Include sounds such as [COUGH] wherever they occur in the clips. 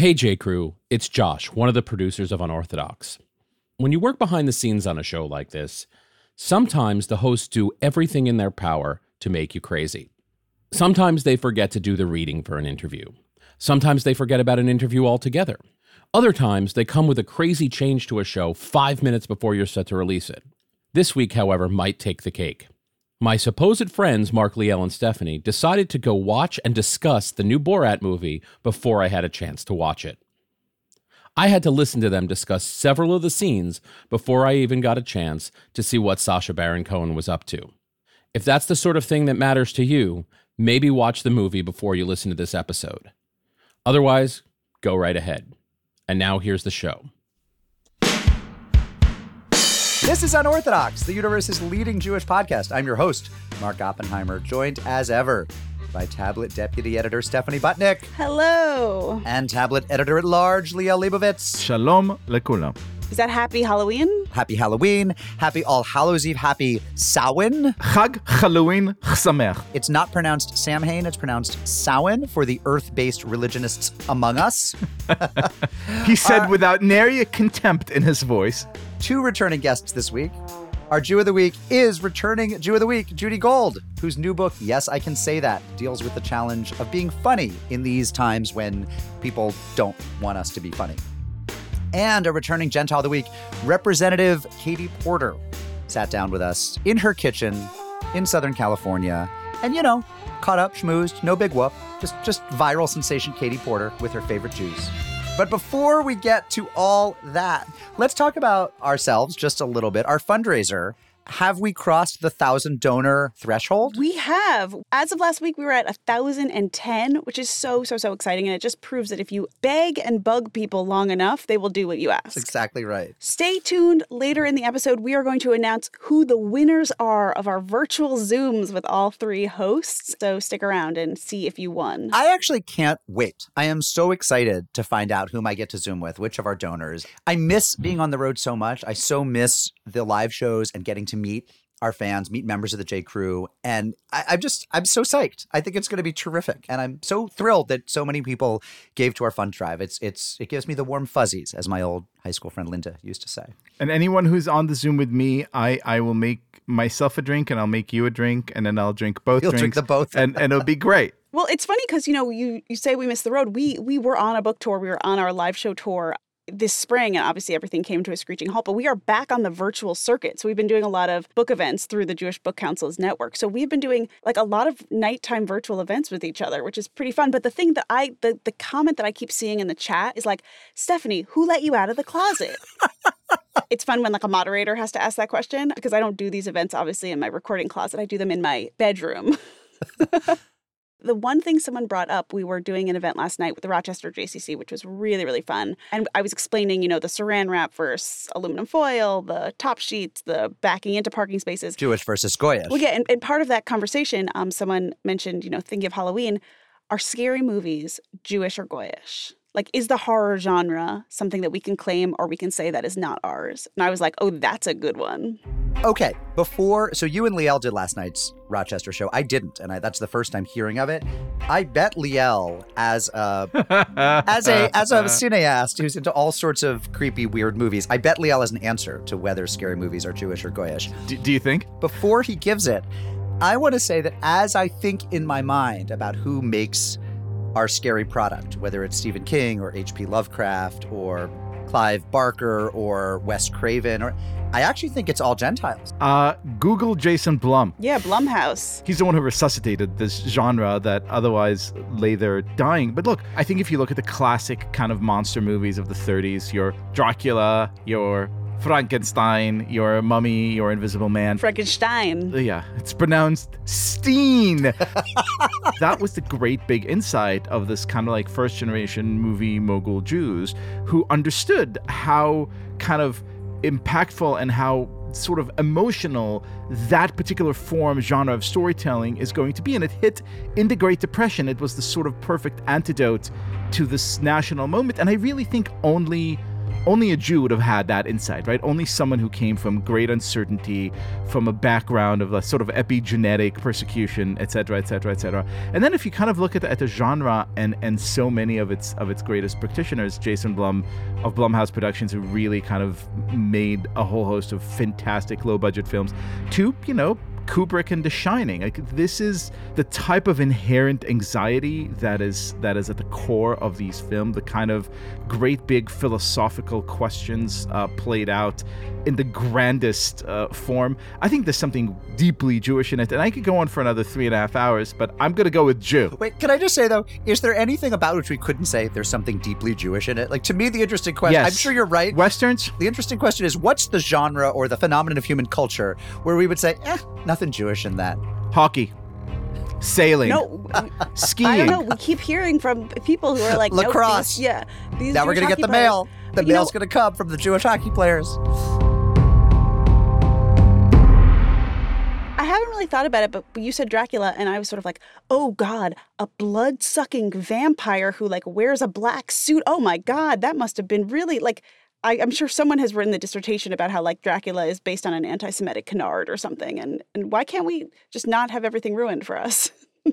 Hey, J. Crew, it's Josh, one of the producers of Unorthodox. When you work behind the scenes on a show like this, sometimes the hosts do everything in their power to make you crazy. Sometimes they forget to do the reading for an interview. Sometimes they forget about an interview altogether. Other times, they come with a crazy change to a show five minutes before you're set to release it. This week, however, might take the cake. My supposed friends, Mark Liel and Stephanie, decided to go watch and discuss the new Borat movie before I had a chance to watch it. I had to listen to them discuss several of the scenes before I even got a chance to see what Sacha Baron Cohen was up to. If that's the sort of thing that matters to you, maybe watch the movie before you listen to this episode. Otherwise, go right ahead. And now here's the show. This is Unorthodox, the universe's leading Jewish podcast. I'm your host, Mark Oppenheimer, joined as ever by Tablet Deputy Editor Stephanie Butnick Hello. and Tablet Editor at Large Liel Leibovitz. Shalom lekulam. Is that Happy Halloween? Happy Halloween, happy All Hallows Eve, happy Samhain. Chag Halloween Chsamech. It's not pronounced Samhain, it's pronounced Samhain for the earth-based religionists among us. [LAUGHS] He said uh, without nary a contempt in his voice. Two returning guests this week. Our Jew of the Week is returning Jew of the Week, Judy Gold, whose new book, Yes, I Can Say That, deals with the challenge of being funny in these times when people don't want us to be funny. And a returning Gentile of the Week, Representative Katie Porter, sat down with us in her kitchen in Southern California and, you know, caught up, schmoozed, no big whoop, just, just viral sensation Katie Porter with her favorite Jews. But before we get to all that, let's talk about ourselves just a little bit. Our fundraiser. Have we crossed the thousand donor threshold? We have. As of last week, we were at 1,010, which is so, so, so exciting. And it just proves that if you beg and bug people long enough, they will do what you ask. That's exactly right. Stay tuned. Later in the episode, we are going to announce who the winners are of our virtual Zooms with all three hosts. So stick around and see if you won. I actually can't wait. I am so excited to find out whom I get to Zoom with, which of our donors. I miss being on the road so much. I so miss the live shows and getting to meet our fans, meet members of the J Crew. And I, I'm just, I'm so psyched. I think it's going to be terrific. And I'm so thrilled that so many people gave to our fund drive. It's, it's, it gives me the warm fuzzies, as my old high school friend Linda used to say. And anyone who's on the Zoom with me, I, I will make myself a drink and I'll make you a drink and then I'll drink both You'll drink the both. and, and it'll be great. Well, it's funny because you know you you say we missed the road. We we were on a book tour. We were on our live show tour this spring, and obviously everything came to a screeching halt. But we are back on the virtual circuit. So we've been doing a lot of book events through the Jewish Book Council's network. So we've been doing like a lot of nighttime virtual events with each other, which is pretty fun. But the thing that I the the comment that I keep seeing in the chat is like, Stephanie, who let you out of the closet? [LAUGHS] it's fun when like a moderator has to ask that question because I don't do these events obviously in my recording closet. I do them in my bedroom. [LAUGHS] The one thing someone brought up, we were doing an event last night with the Rochester JCC, which was really, really fun. And I was explaining, you know, the saran wrap versus aluminum foil, the top sheets, the backing into parking spaces. Jewish versus Goyish. Well, yeah, and, and part of that conversation, um, someone mentioned, you know, thinking of Halloween, are scary movies Jewish or Goyish? Like, is the horror genre something that we can claim or we can say that is not ours? And I was like, oh, that's a good one. Okay, before so you and Liel did last night's Rochester show. I didn't, and I, that's the first time hearing of it. I bet Liel as a [LAUGHS] as a as a cineast who's into all sorts of creepy, weird movies. I bet Liel has an answer to whether scary movies are Jewish or Goyish. Do, do you think? Before he gives it, I want to say that as I think in my mind about who makes our scary product, whether it's Stephen King or H.P. Lovecraft or Clive Barker or Wes Craven, or I actually think it's all Gentiles. Uh, Google Jason Blum. Yeah, Blumhouse. He's the one who resuscitated this genre that otherwise lay there dying. But look, I think if you look at the classic kind of monster movies of the 30s, your Dracula, your Frankenstein, your Mummy, your Invisible Man. Frankenstein. Yeah, it's pronounced Steen. [LAUGHS] that was the great big insight of this kind of like first generation movie mogul Jews who understood how kind of impactful and how sort of emotional that particular form genre of storytelling is going to be and it hit in the great depression it was the sort of perfect antidote to this national moment and i really think only only a Jew would have had that insight, right? Only someone who came from great uncertainty, from a background of a sort of epigenetic persecution, etc., etc., etc. And then if you kind of look at the, at the genre and and so many of its of its greatest practitioners, Jason Blum of Blumhouse Productions, who really kind of made a whole host of fantastic low budget films, to you know Kubrick and The Shining. Like this is the type of inherent anxiety that is that is at the core of these films. The kind of great big philosophical questions uh, played out in the grandest uh, form. I think there's something deeply Jewish in it, and I could go on for another three and a half hours, but I'm gonna go with Jew. Wait, can I just say though, is there anything about which we couldn't say there's something deeply Jewish in it? Like to me, the interesting question. Yes. I'm sure you're right. Westerns. The interesting question is, what's the genre or the phenomenon of human culture where we would say, eh, nothing Jewish in that? Hockey. Sailing. No, [LAUGHS] Skiing. I don't know. We keep hearing from people who are like nope, Lacrosse. these- yeah, these now we're gonna get the players- mail. The You know, mail's gonna come from the Jewish hockey players. I haven't really thought about it, but you said Dracula, and I was sort of like, oh God, a blood sucking vampire who like wears a black suit. Oh my God, that must have been really like. I, I'm sure someone has written the dissertation about how like Dracula is based on an anti-Semitic canard or something, and and why can't we just not have everything ruined for us? [LAUGHS]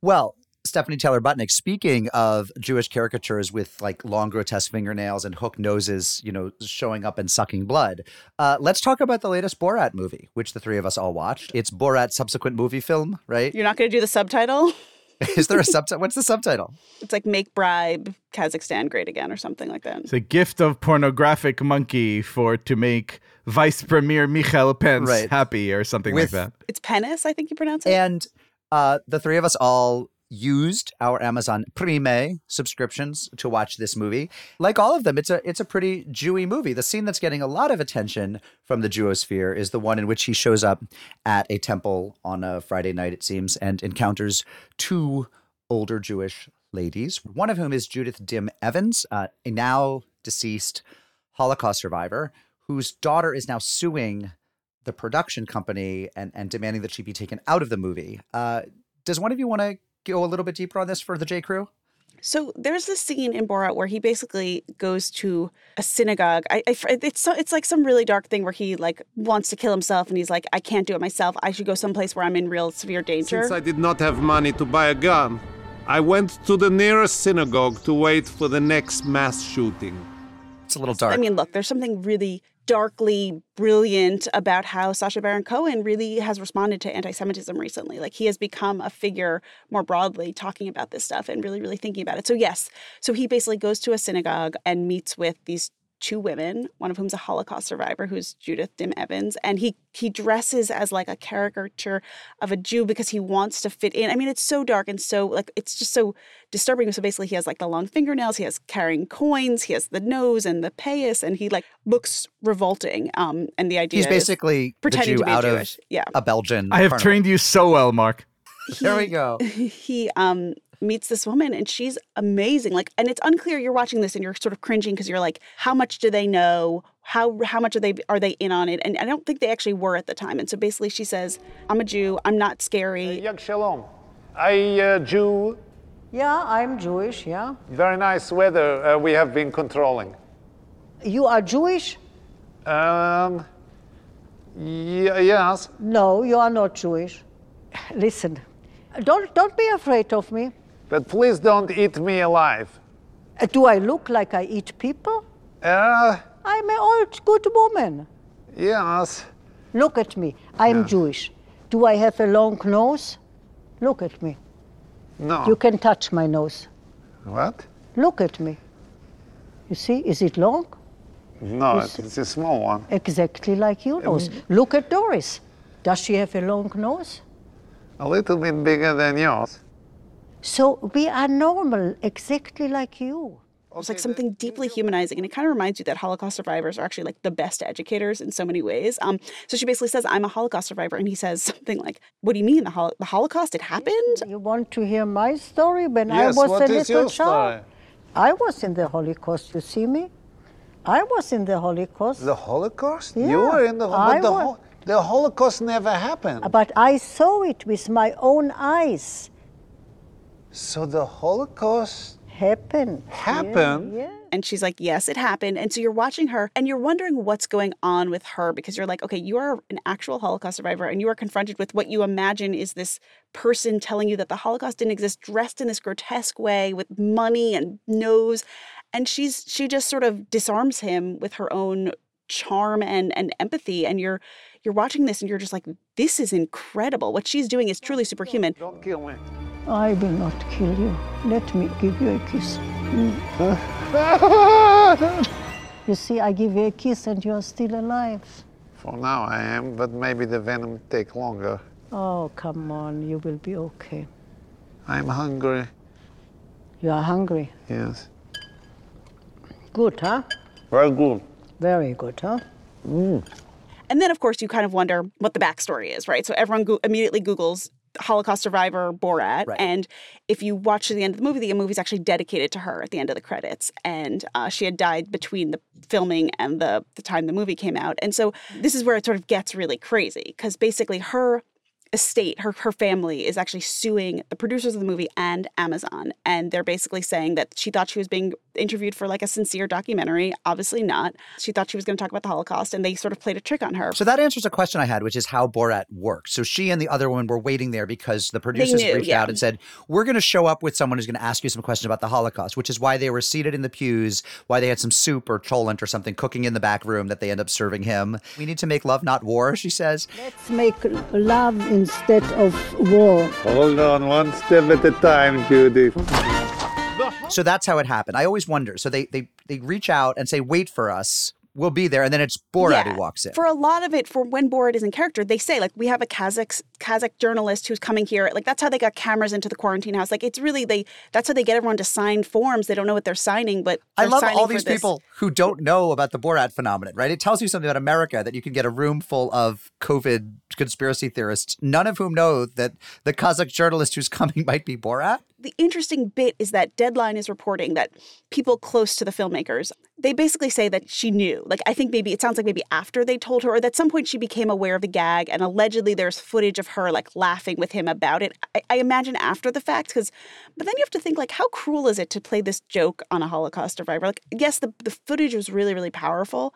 Well, Stephanie Taylor Butnick, speaking of Jewish caricatures with like long grotesque fingernails and hook noses, you know, showing up and sucking blood, uh, let's talk about the latest Borat movie, which the three of us all watched. It's Borat's subsequent movie film, right? You're not going to do the subtitle. [LAUGHS] Is there a subtitle? What's the subtitle? It's like "Make Bribe Kazakhstan Great Again" or something like that. It's a gift of pornographic monkey for to make Vice Premier Michael Pence Right. happy or something With- like that. It's penis, I think you pronounce it. And uh, the three of us all used our Amazon Prime subscriptions to watch this movie. Like all of them, it's a it's a pretty Jewy movie. The scene that's getting a lot of attention from the Jewosphere is the one in which he shows up at a temple on a Friday night, it seems, and encounters two older Jewish ladies, one of whom is Judith Dim Evans, uh, a now deceased Holocaust survivor whose daughter is now suing the production company and, and demanding that she be taken out of the movie. Uh, does one of you want to go a little bit deeper on this for the J. Crew? So there's this scene in Borat where he basically goes to a synagogue. I, I it's so, it's like some really dark thing where he like wants to kill himself and he's like, I can't do it myself. I should go someplace where I'm in real severe danger. Since I did not have money to buy a gun, I went to the nearest synagogue to wait for the next mass shooting. It's a little dark. I mean, look, there's something really darkly brilliant about how Sacha Baron Cohen really has responded to anti-Semitism recently. Like he has become a figure more broadly talking about this stuff and really, really thinking about it. So yes, so he basically goes to a synagogue and meets with these two women, one of whom's a Holocaust survivor, who's Judith Dim Evans, and he he dresses as like a caricature of a Jew because he wants to fit in. I mean, it's so dark and so like it's just so disturbing. So basically, he has like the long fingernails, he has carrying coins, he has the nose and the payas, and he like looks revolting. Um, and the idea He's is basically the pretending Jew to be out Jewish. of Yeah, a Belgian. I have carnival. trained you so well, Mark. There we go. [LAUGHS] he um meets this woman and she's amazing like and it's unclear you're watching this and you're sort of cringing because you're like how much do they know how how much are they are they in on it and i don't think they actually were at the time and so basically she says i'm a jew i'm not scary Yag Shalom. I, uh, Jew, Yeah, I'm Jewish, yeah. very nice weather uh, we have been controlling. You are Jewish? Um, y- yes. No, you are not Jewish. Listen, don't, don't be afraid of me. But please don't eat me alive. Uh, Do I look like I eat people? Uh, I'm an old good woman. yes. Look at me. I'm Jewish. Do I have a long nose? Look at me. No. You can touch my nose. What? Look at me. You see, is it long? No, it's a small one. Exactly like your nose. Look at Doris. Does she have a long nose? A little bit bigger than yours. So we are normal, exactly like you. It's like something deeply humanizing, and it kind of reminds you that Holocaust survivors are actually like the best educators in so many ways. Um, so she basically says, "I'm a Holocaust survivor," and he says something like, "What do you mean the, hol- the Holocaust? It happened?" You want to hear my story when Yes, I was what a is little your child? story? I was in the Holocaust, you see me? I was in the Holocaust. The Holocaust? Yeah, You were in the I but the, wa- Hol- the Holocaust never happened. But I saw it with my own eyes. So the Holocaust happened. Happened? Yeah. yeah. And she's like, Yes, it happened. And so you're watching her and you're wondering what's going on with her because you're like, Okay, you are an actual Holocaust survivor and you are confronted with what you imagine is this person telling you that the Holocaust didn't exist, dressed in this grotesque way with money and nose. And she's she just sort of disarms him with her own charm and and empathy and you're you're watching this and you're just like this is incredible what she's doing is truly superhuman Don't kill me. I will not kill you. Let me give you a kiss. Mm. [LAUGHS] You see, I give you a kiss and you are still alive. For now I am, but maybe the venom take longer. Oh, come on, you will be okay. I'm hungry. You are hungry. Yes. Good, huh? Very good. Very good, huh? And then of course you kind of wonder what the backstory is right? So everyone go- immediately googles holocaust survivor borat. Right. and if you watch to the end of the movie the movie's actually dedicated to her at the end of the credits. And uh, she had died between the filming and the, the time the movie came out. And so this is where it sort of gets really crazy because basically her estate, her her family is actually suing the producers of the movie and Amazon, and they're basically saying that she thought she was being interviewed for like a sincere documentary. Obviously not. She thought she was going to talk about the Holocaust, and they sort of played a trick on her. So that answers a question I had, which is how Borat worked. So she and the other woman were waiting there because the producers knew, reached yeah. out and said, "We're going to show up with someone who's going to ask you some questions about the Holocaust," which is why they were seated in the pews, why they had some soup or cholent or something cooking in the back room that they end up serving him. We need to make love, not war, she says. Let's make love instead of war. Hold on one step at a time, Judy. So that's how it happened. I always wonder. So they they they reach out and say, "Wait for us. We'll be there," and then it's Borat Yeah. who walks in. For a lot of it, for when Borat is in character, they say like we have a Kazakh Kazakh journalist who's coming here. Like that's how they got cameras into the quarantine house. Like it's really they. That's how they get everyone to sign forms. They don't know what they're signing, but I they're love signing all these this. people who don't know about the Borat phenomenon, right? It tells you something about America that you can get a room full of COVID conspiracy theorists, none of whom know that the Kazakh journalist who's coming [LAUGHS] might be Borat. The interesting bit is that Deadline is reporting that people close to the filmmakers, they basically say that she knew. Like, I think maybe it sounds like maybe after they told her, or that at some point she became aware of the gag, and allegedly there's footage of her like laughing with him about it. I, I imagine after the fact, because, but then you have to think like, how cruel is it to play this joke on a Holocaust survivor? Like, yes, the, the footage was really, really powerful,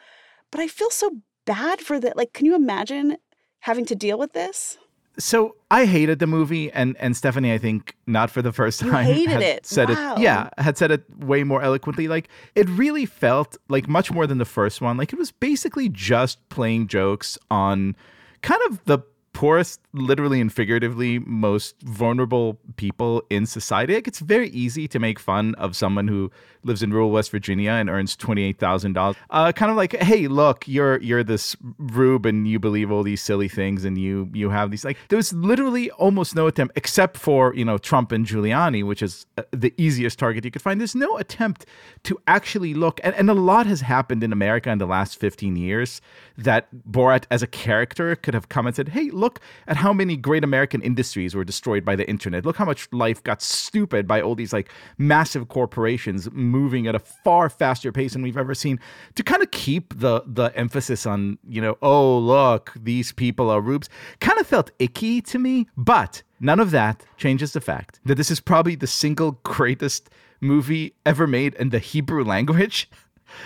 but I feel so bad for that. Like, can you imagine having to deal with this? So I hated the movie, and and Stephanie, I think not for the first You time, hated it. said Wow. it. Yeah, had said it way more eloquently. Like it really felt like much more than the first one. Like it was basically just playing jokes on kind of the poorest, literally and figuratively, most vulnerable people in society. Like it's very easy to make fun of someone who lives in rural West Virginia and earns twenty eight thousand dollars. Uh, kind of like, hey, look, you're you're this rube and you believe all these silly things and you you have these like. There was literally almost no attempt, except for you know Trump and Giuliani, which is uh, the easiest target you could find. There's no attempt to actually look, and, and a lot has happened in America in the last fifteen years that Borat as a character could have said, hey, look at how many great American industries were destroyed by the internet. Look how much life got stupid by all these like massive corporations moving at a far faster pace than we've ever seen to kind of keep the the emphasis on, you know, oh, look, these people are rubes. Kind of felt icky to me, but none of that changes the fact that this is probably the single greatest movie ever made in the Hebrew language. [LAUGHS]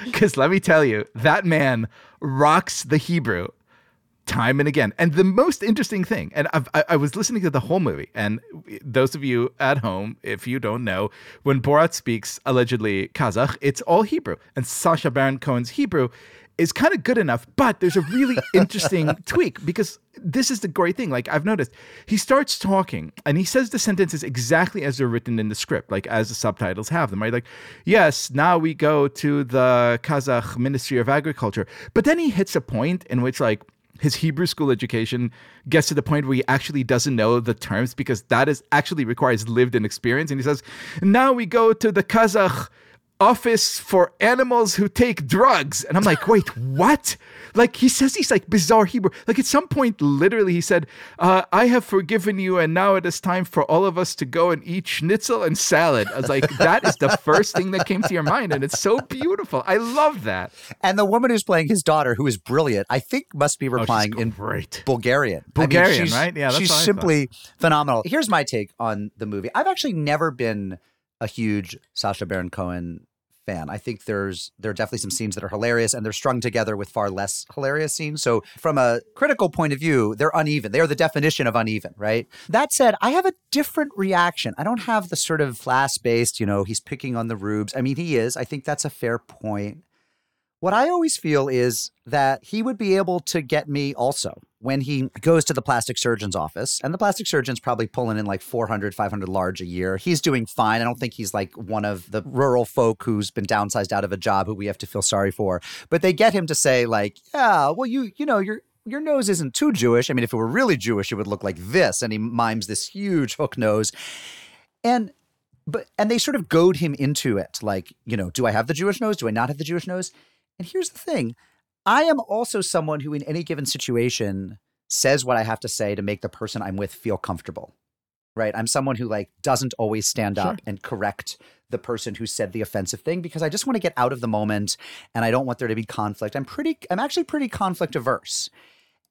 Because let me tell you, that man rocks the Hebrew time and again. And the most interesting thing, and I've, I, I was listening to the whole movie, and those of you at home, if you don't know, when Borat speaks allegedly Kazakh, it's all Hebrew. And Sacha Baron Cohen's Hebrew is kind of good enough, but there's a really [LAUGHS] interesting tweak because this is the great thing. Like I've noticed, he starts talking and he says the sentences exactly as they're written in the script, like as the subtitles have them, right? Like, yes, now we go to the Kazakh Ministry of Agriculture. But then he hits a point in which, like, his Hebrew school education gets to the point where he actually doesn't know the terms because that is actually requires lived in experience. And he says, now we go to the Kazakh office for animals who take drugs. And I'm like, [GASPS] wait, what? Like he says these like bizarre Hebrew. Like at some point, literally, he said, uh, I have forgiven you, and now it is time for all of us to go and eat schnitzel and salad. I was like, that is the first thing that came to your mind. And it's so beautiful. I love that. And the woman who's playing his daughter, who is brilliant, I think must be replying in great. Bulgarian. Bulgarian, she's- right? Yeah, that's she's simply phenomenal. Here's my take on the movie. I've actually never been a huge Sacha Baron Cohen fan. I think there's there are definitely some scenes that are hilarious and they're strung together with far less hilarious scenes. So from a critical point of view, they're uneven. They are the definition of uneven, right? That said, I have a different reaction. I don't have the sort of class-based, you know, he's picking on the rubes. I mean, he is. I think that's a fair point. What I always feel is that he would be able to get me also when he goes to the plastic surgeon's office. And the plastic surgeon's probably pulling in like 400, 500 large a year. He's doing fine. I don't think he's like one of the rural folk who's been downsized out of a job who we have to feel sorry for. But they get him to say like, yeah, well, you, you know, you're, your nose isn't too Jewish. I mean, if it were really Jewish, it would look like this. And he mimes this huge hook nose. And but and they sort of goad him into it. Like, you know, do I have the Jewish nose? Do I not have the Jewish nose? And here's the thing I am also someone who, in any given situation, says what I have to say to make the person I'm with feel comfortable. Right. I'm someone who like doesn't always stand up and correct the person who said the offensive thing because I just want to get out of the moment and I don't want there to be conflict. I'm pretty I'm actually pretty conflict averse.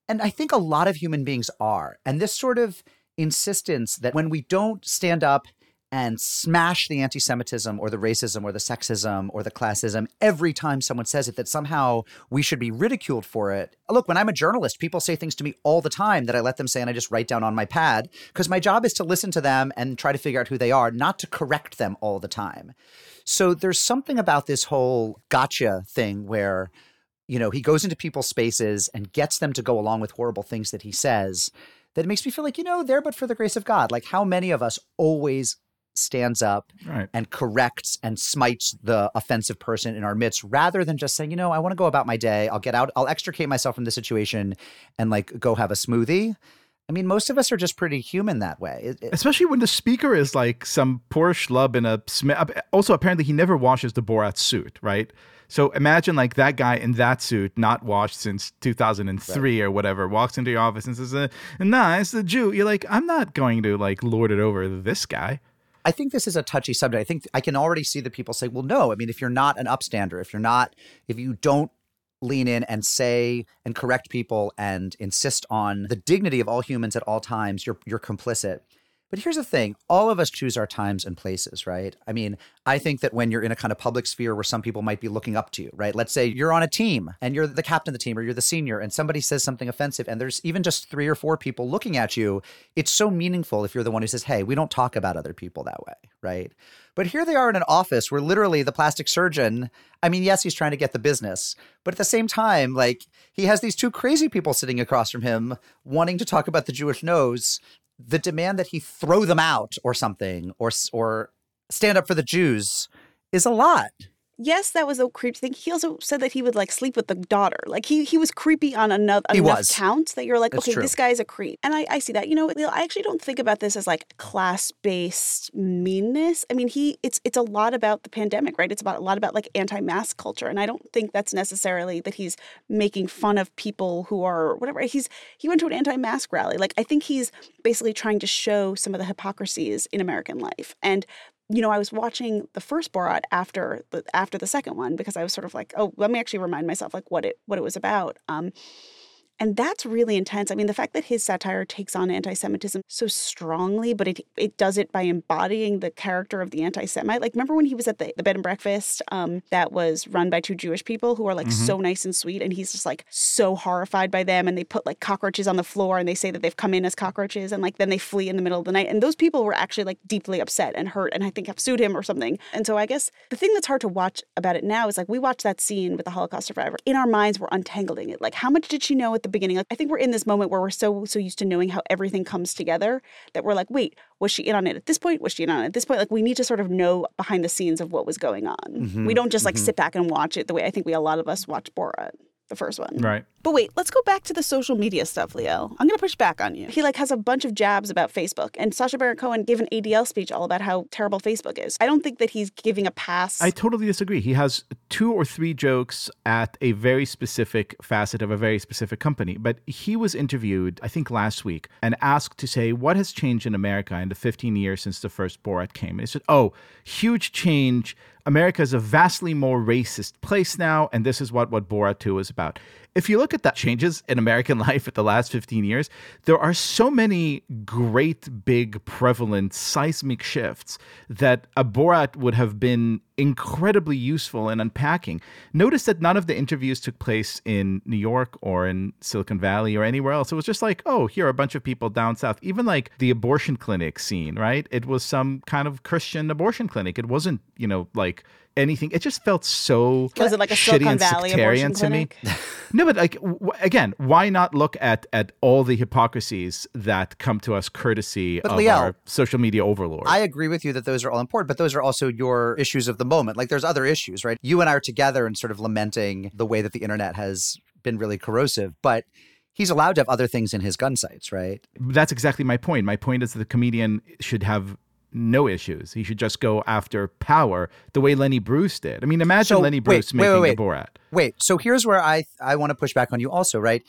And I think a lot of human beings are. And this sort of insistence that when we don't stand up and smash the anti Semitism or the racism or the sexism or the classism every time someone says it, that somehow we should be ridiculed for it. Look, when I'm a journalist, people say things to me all the time that I let them say and I just write down on my pad because my job is to listen to them and try to figure out who they are, not to correct them all the time. So there's something about this whole gotcha thing where, you know, he goes into people's spaces and gets them to go along with horrible things that he says that makes me feel like, you know, there but for the grace of God. Like how many of us always stands up Right. and corrects and smites the offensive person in our midst rather than just saying, you know, I want to go about my day. I'll get out, I'll extricate myself from the situation and like go have a smoothie. I mean, most of us are just pretty human that way. It- it- Especially when the speaker is like some poor schlub in a sm- also apparently he never washes the Borat suit, right? So imagine like that guy in that suit, not washed since 2003 or whatever, walks into your office and says, uh, "Nah, it's the Jew." You're like, I'm not going to like lord it over this guy. I think this is a touchy subject. I think I can already see the people say, well, no. I mean, if you're not an upstander, if you're not, if you don't lean in and say and correct people and insist on the dignity of all humans at all times, you're you're complicit. But here's the thing all of us choose our times and places, right? I mean, I think that when you're in a kind of public sphere where some people might be looking up to you, right? Let's say you're on a team and you're the captain of the team or you're the senior and somebody says something offensive and there's even just three or four people looking at you. It's so meaningful if you're the one who says, hey, we don't talk about other people that way, right? But here they are in an office where literally the plastic surgeon, I mean, yes, he's trying to get the business, but at the same time, like he has these two crazy people sitting across from him wanting to talk about the Jewish nose. The demand that he throw them out or something or or stand up for the Jews is a lot. Yes, that was a creepy thing. He also said that he would like sleep with the daughter. Like he he was creepy on another He enough was. counts that you're like, That's okay, true. this guy's a creep. And I, I see that. You know, I actually don't think about this as like class based meanness. I mean, he it's it's a lot about the pandemic, right? It's about a lot about like anti mask culture. And I don't think that's necessarily that he's making fun of people who are whatever. He's he went to an anti mask rally. Like I think he's basically trying to show some of the hypocrisies in American life. And you know, I was watching the first Borat after the after the second one because I was sort of like, oh, let me actually remind myself like what it what it was about. Um, and that's really intense. I mean, the fact that his satire takes on anti-Semitism so strongly, but it it does it by embodying the character of the anti-Semite. Like, remember when he was at the, the bed and breakfast um, that was run by two Jewish people who are like so nice and sweet, and he's just like so horrified by them, and they put like cockroaches on the floor, and they say that they've come in as cockroaches, and like then they flee in the middle of the night, and those people were actually like deeply upset and hurt, and I think have sued him or something. And so I guess the thing that's hard to watch about it now is like we watched that scene with the Holocaust survivor. In our minds, we're untangling it. Like, how much did she know at the beginning? Like, I think we're in this moment where we're so so used to knowing how everything comes together that we're like, wait, was she in on it at this point? Was she in on it at this point? Like, we need to sort of know behind the scenes of what was going on. We mm-hmm, don't just like mm-hmm. sit back and watch it the way I think we a lot of us watch Borat. The first one. Right. But wait, let's go back to the social media stuff, Liel. I'm going to push back on you. He like has a bunch of jabs about Facebook, and Sacha Baron Cohen gave an ADL speech all about how terrible Facebook is. I don't think that he's giving a pass. I totally disagree. He has two or three jokes at a very specific facet of a very specific company. But he was interviewed, I think last week, and asked to say, What has changed in America in the 15 years since the first Borat came? And he said, Oh, huge change. America is a vastly more racist place now, and this is what, what Borat 2 is about. If you look at the changes in American [LAUGHS] life at the last 15 years, there are so many great, big, prevalent, seismic shifts that a Borat would have been incredibly useful in unpacking. Notice that none of the interviews took place in New York or in Silicon Valley or anywhere else. It was just like, oh, here are a bunch of people down south. Even like the abortion clinic scene, right? It was some kind of Christian abortion clinic. It wasn't, you know, like anything. It just felt so Was it like a shitty Silicon and Valley sectarian abortion to me. clinic? [LAUGHS] No, but like w- again, why not look at at all the hypocrisies that come to us courtesy But of Liel, our social media overlords? I agree with you that those are all important, but those are also your issues of the moment. Like there's other issues, right? You and I are together and sort of lamenting the way that the internet has been really corrosive, but he's allowed to have other things in his gun sights, right? That's exactly my point. My point is that the comedian should have no issues. He should just go after power the way Lenny Bruce did. I mean, imagine So, Lenny wait, Bruce wait, making wait, the Borat. Wait, so here's where I I want to push back on you also, right?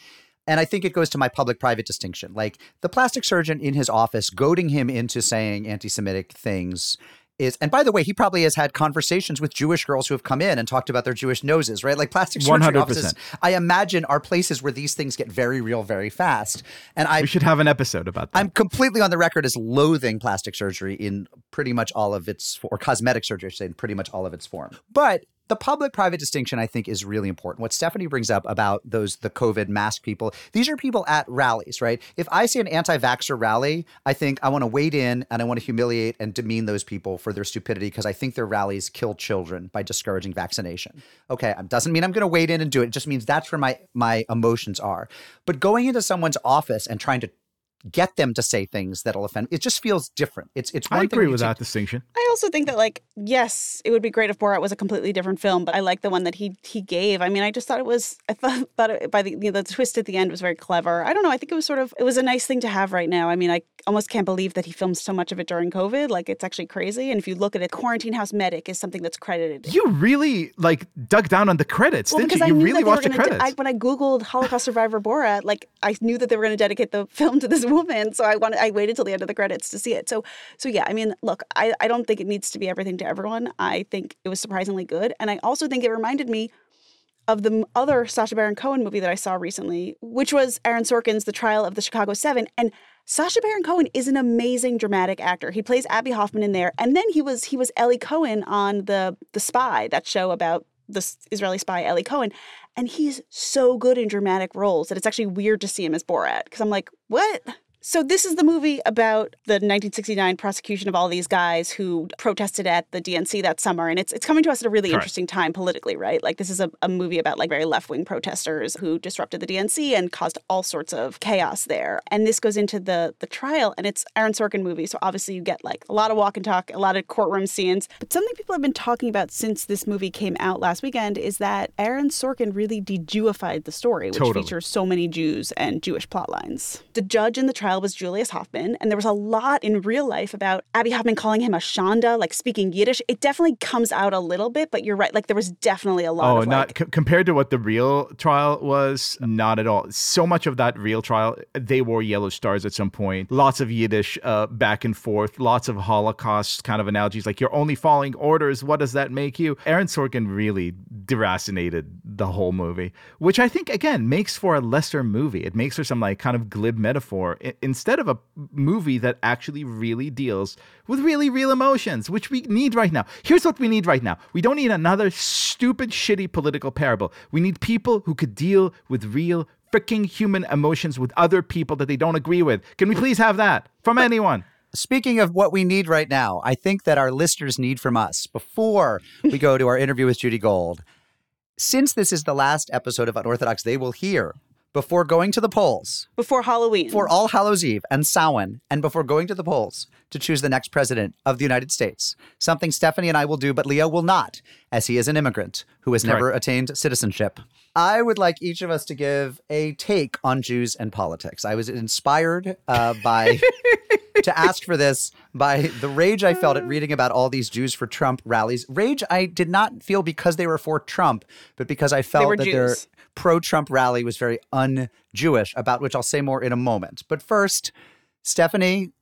And I think it goes to my public private distinction. Like the plastic surgeon in his office goading him into saying anti Semitic things is, and by the way, he probably has had conversations with Jewish girls who have come in and talked about their Jewish noses, right? Like plastic surgery 100%. offices, I imagine are places where these things get very real very fast. And I We should have an episode about that. I'm completely on the record as loathing plastic surgery in pretty much all of its or cosmetic surgery, I should say, in pretty much all of its form. But the public private distinction I think is really important. What Stephanie brings up about those the COVID mask people, these are people at rallies, right? If I see an anti-vaxxer rally, I think I want to wade in and I want to humiliate and demean those people for their stupidity because I think their rallies kill children by discouraging vaccination. Okay, it doesn't mean I'm going to wade in and do it. It just means that's where my my emotions are. But going into someone's office and trying to get them to say things that'll offend. It just feels different. It's it's one I thing agree you with take- that distinction. I also think that like yes, it would be great if Borat was a completely different film, but I like the one that he he gave. I mean, I just thought it was I thought [LAUGHS] thought it, by the you know, the twist at the end was very clever. I don't know. I think it was sort of it was a nice thing to have right now. I mean, I almost can't believe that he filmed so much of it during COVID. Like it's actually crazy. And if you look at it, Quarantine House Medic is something that's credited. You really like dug down on the credits, Well, didn't because you? I You knew really that they were watched the going to. credits. I, when I googled Holocaust survivor Borat, like I knew that they were going to dedicate the [LAUGHS] film to this [LAUGHS] so I wanted. I waited till the end of the credits to see it. So, so yeah. I mean, look, I, I don't think it needs to be everything to everyone. I think it was surprisingly good, and I also think it reminded me of the other Sacha Baron Cohen movie that I saw recently, which was Aaron Sorkin's The Trial of the Chicago Seven. And Sacha Baron Cohen is an amazing dramatic actor. He plays Abbie Hoffman in there, and then he was he was Eli Cohen on the the Spy, that show about the Israeli spy Eli Cohen, and he's so good in dramatic roles that it's actually weird to see him as Borat because I'm like, what? So this is the movie about the 1969 prosecution of all these guys who protested at the DNC that summer, and it's it's coming to us at a really Correct. interesting time politically, right? Like this is a, a movie about like very left wing protesters who disrupted the DNC and caused all sorts of chaos there. And this goes into the the trial, and it's Aaron Sorkin movie, so obviously you get like a lot of walk and talk, a lot of courtroom scenes. But something people have been talking about since this movie came out last weekend is that Aaron Sorkin really de-Jewified the story, which Totally. features so many Jews and Jewish plot lines. The judge in the trial was Julius Hoffman, and there was a lot in real life about Abbie Hoffman calling him a Shonda, like speaking Yiddish. It definitely comes out a little bit, but you're right. Like there was definitely a lot Oh, of not like, c- compared to what the real trial was, not at all. So much of that real trial, they wore yellow stars at some point. Lots of Yiddish uh, back and forth. Lots of Holocaust kind of analogies, like you're only following orders. What does that make you? Aaron Sorkin really deracinated the whole movie, which I think again makes for a lesser movie. It makes for some like kind of glib metaphor instead of a movie that actually really deals with really real emotions, which we need right now. Here's what we need right now. We don't need another stupid, shitty political parable. We need people who could deal with real freaking human emotions with other people that they don't agree with. Can we please have that from anyone? Speaking of what we need right now, I think that our listeners need from us before we go to our interview with Judy Gold. Since this is the last episode of Unorthodox, they will hear before going to the polls before Halloween. for All Hallows Eve and Samhain, and before going to the polls to choose the next president of the United States. Something Stephanie and I will do, but Liel will not, as he is an immigrant who has never attained citizenship. I would like each of us to give a take on Jews and politics. I was inspired uh, by [LAUGHS] to ask for this by the rage I felt at reading about all these Jews for Trump rallies. Rage I did not feel because they were for Trump, but because I felt were that their Jews. Pro Trump rally was very un Jewish, about which I'll say more in a moment. But first, Stephanie,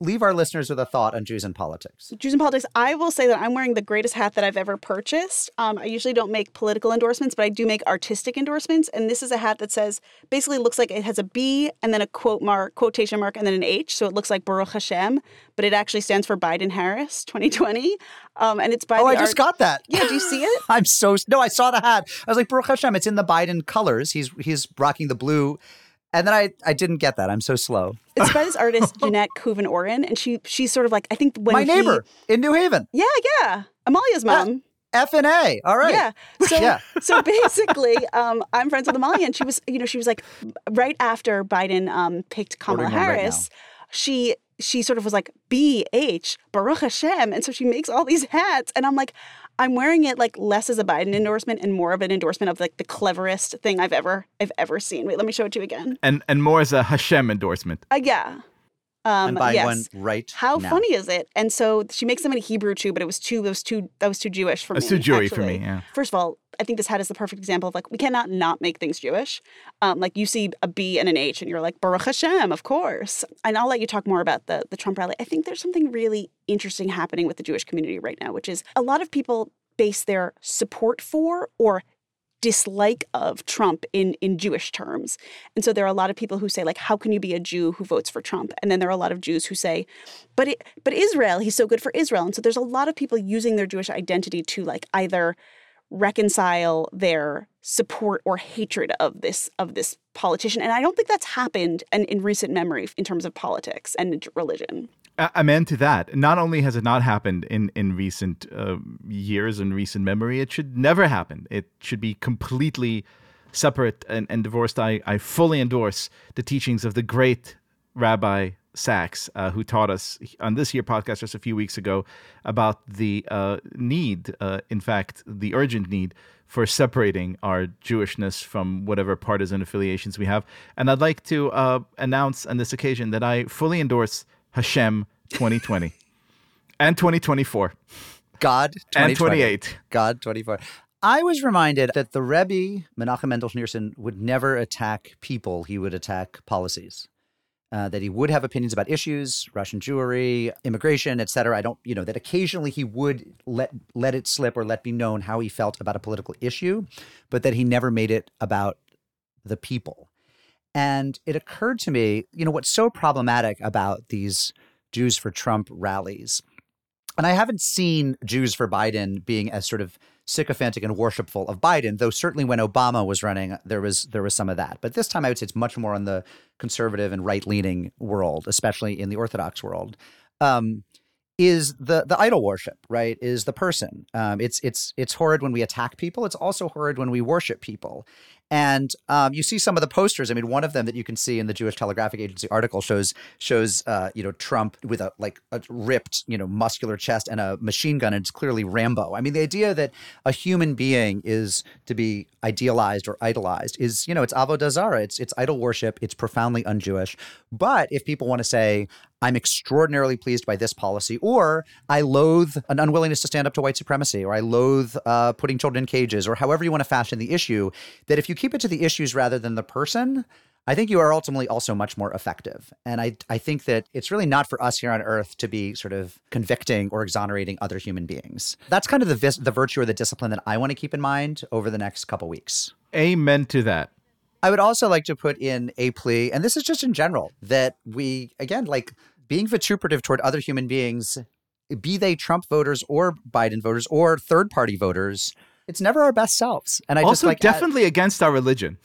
leave our listeners with a thought on Jews and politics. Jews and politics. I will say that I'm wearing the greatest hat that I've ever purchased. Um, I usually don't make political endorsements, but I do make artistic endorsements. And this is a hat that says basically looks like it has a B and then a quote mark, quotation mark, and then an H. So it looks like Baruch Hashem, but it actually stands for Biden Harris 2020. Um, and it's by. Oh, I just got that. Yeah, do you see it? [LAUGHS] I'm so no. I saw the hat. I was like Baruch Hashem. It's in the Biden colors. He's he's rocking the blue and then I, I didn't get that. I'm so slow. It's by this [LAUGHS] artist Jeanette Kuvin Oren, and she she's sort of like I think when my neighbor he, in New Haven. Yeah, yeah, Amalia's mom. F and A. All right. Yeah. [LAUGHS] So yeah. so basically, um, I'm friends with Amalia, and she was you know she was like right after Biden um, picked Kamala Harris, right she she sort of was like B H Baruch Hashem, and so she makes all these hats, and I'm like, I'm wearing it like less as a Biden endorsement and more of an endorsement of like the cleverest thing I've ever I've ever seen. Wait, let me show it to you again. And and more as a Hashem endorsement. Uh, yeah. Um, buying yes. one right How now. funny is it? And so she makes them in Hebrew too, but it was too, it was too, that was too Jewish for me. It's too Jewy actually. for me. Yeah. First of all, I think this hat is the perfect example of like we cannot not make things Jewish. Um, like you see a B and an H, and you're like Baruch Hashem, of course. And I'll let you talk more about the the Trump rally. I think there's something really interesting happening with the Jewish community right now, which is a lot of people base their support for or dislike of Trump in in Jewish terms. And so there are a lot of people who say like how can you be a Jew who votes for Trump? And then there are a lot of Jews who say but it, but Israel, he's so good for Israel. And so there's a lot of people using their Jewish identity to like either reconcile their support or hatred of this of this politician. And I don't think that's happened in, in recent memory in terms of politics and religion. Amen to that. Not only has it not happened in in recent uh, years and recent memory, it should never happen. It should be completely separate and, and divorced. I, I fully endorse the teachings of the great Rabbi Sacks, uh, who taught us on this year podcast just a few weeks ago about the uh, need, uh, in fact, the urgent need for separating our Jewishness from whatever partisan affiliations we have. And I'd like to uh, announce on this occasion that I fully endorse Hashem 2020 [LAUGHS] and 2024. God 2020. and 28. God 24. I was reminded that the Rebbe, Menachem Mendel Schneerson, would never attack people, he would attack policies. Uh, that he would have opinions about issues, Russian Jewry, immigration, et cetera. I don't, you know, that occasionally he would let let it slip or let be known how he felt about a political issue, but that he never made it about the people. And it occurred to me, you know, what's so problematic about these Jews for Trump rallies, and I haven't seen Jews for Biden being as sort of sycophantic and worshipful of Biden, though certainly when Obama was running, there was there was some of that. But this time, I would say it's much more on the conservative and right leaning world, especially in the Orthodox world. Um, is the the idol worship right? Is the person? Um, it's it's it's horrid when we attack people. It's also horrid when we worship people. And um, you see some of the posters. I mean, one of them that you can see in the Jewish Telegraphic Agency article shows shows uh, you know Trump with a like a ripped you know muscular chest and a machine gun, and it's clearly Rambo. I mean, the idea that a human being is to be idealized or idolized is you know it's avodah zarah. It's it's idol worship. It's profoundly un-Jewish. But if people want to say I'm extraordinarily pleased by this policy, or I loathe an unwillingness to stand up to white supremacy, or I loathe uh, putting children in cages, or however you want to fashion the issue, that if you keep it to the issues rather than the person, I think you are ultimately also much more effective. And I, I think that it's really not for us here on earth to be sort of convicting or exonerating other human beings. That's kind of the, vis- the virtue or the discipline that I want to keep in mind over the next couple weeks. Amen to that. I would also like to put in a plea, and this is just in general, that we, again, like being vituperative toward other human beings, be they Trump voters or Biden voters or third party voters, it's never our best selves. And I also just like definitely I, against our religion.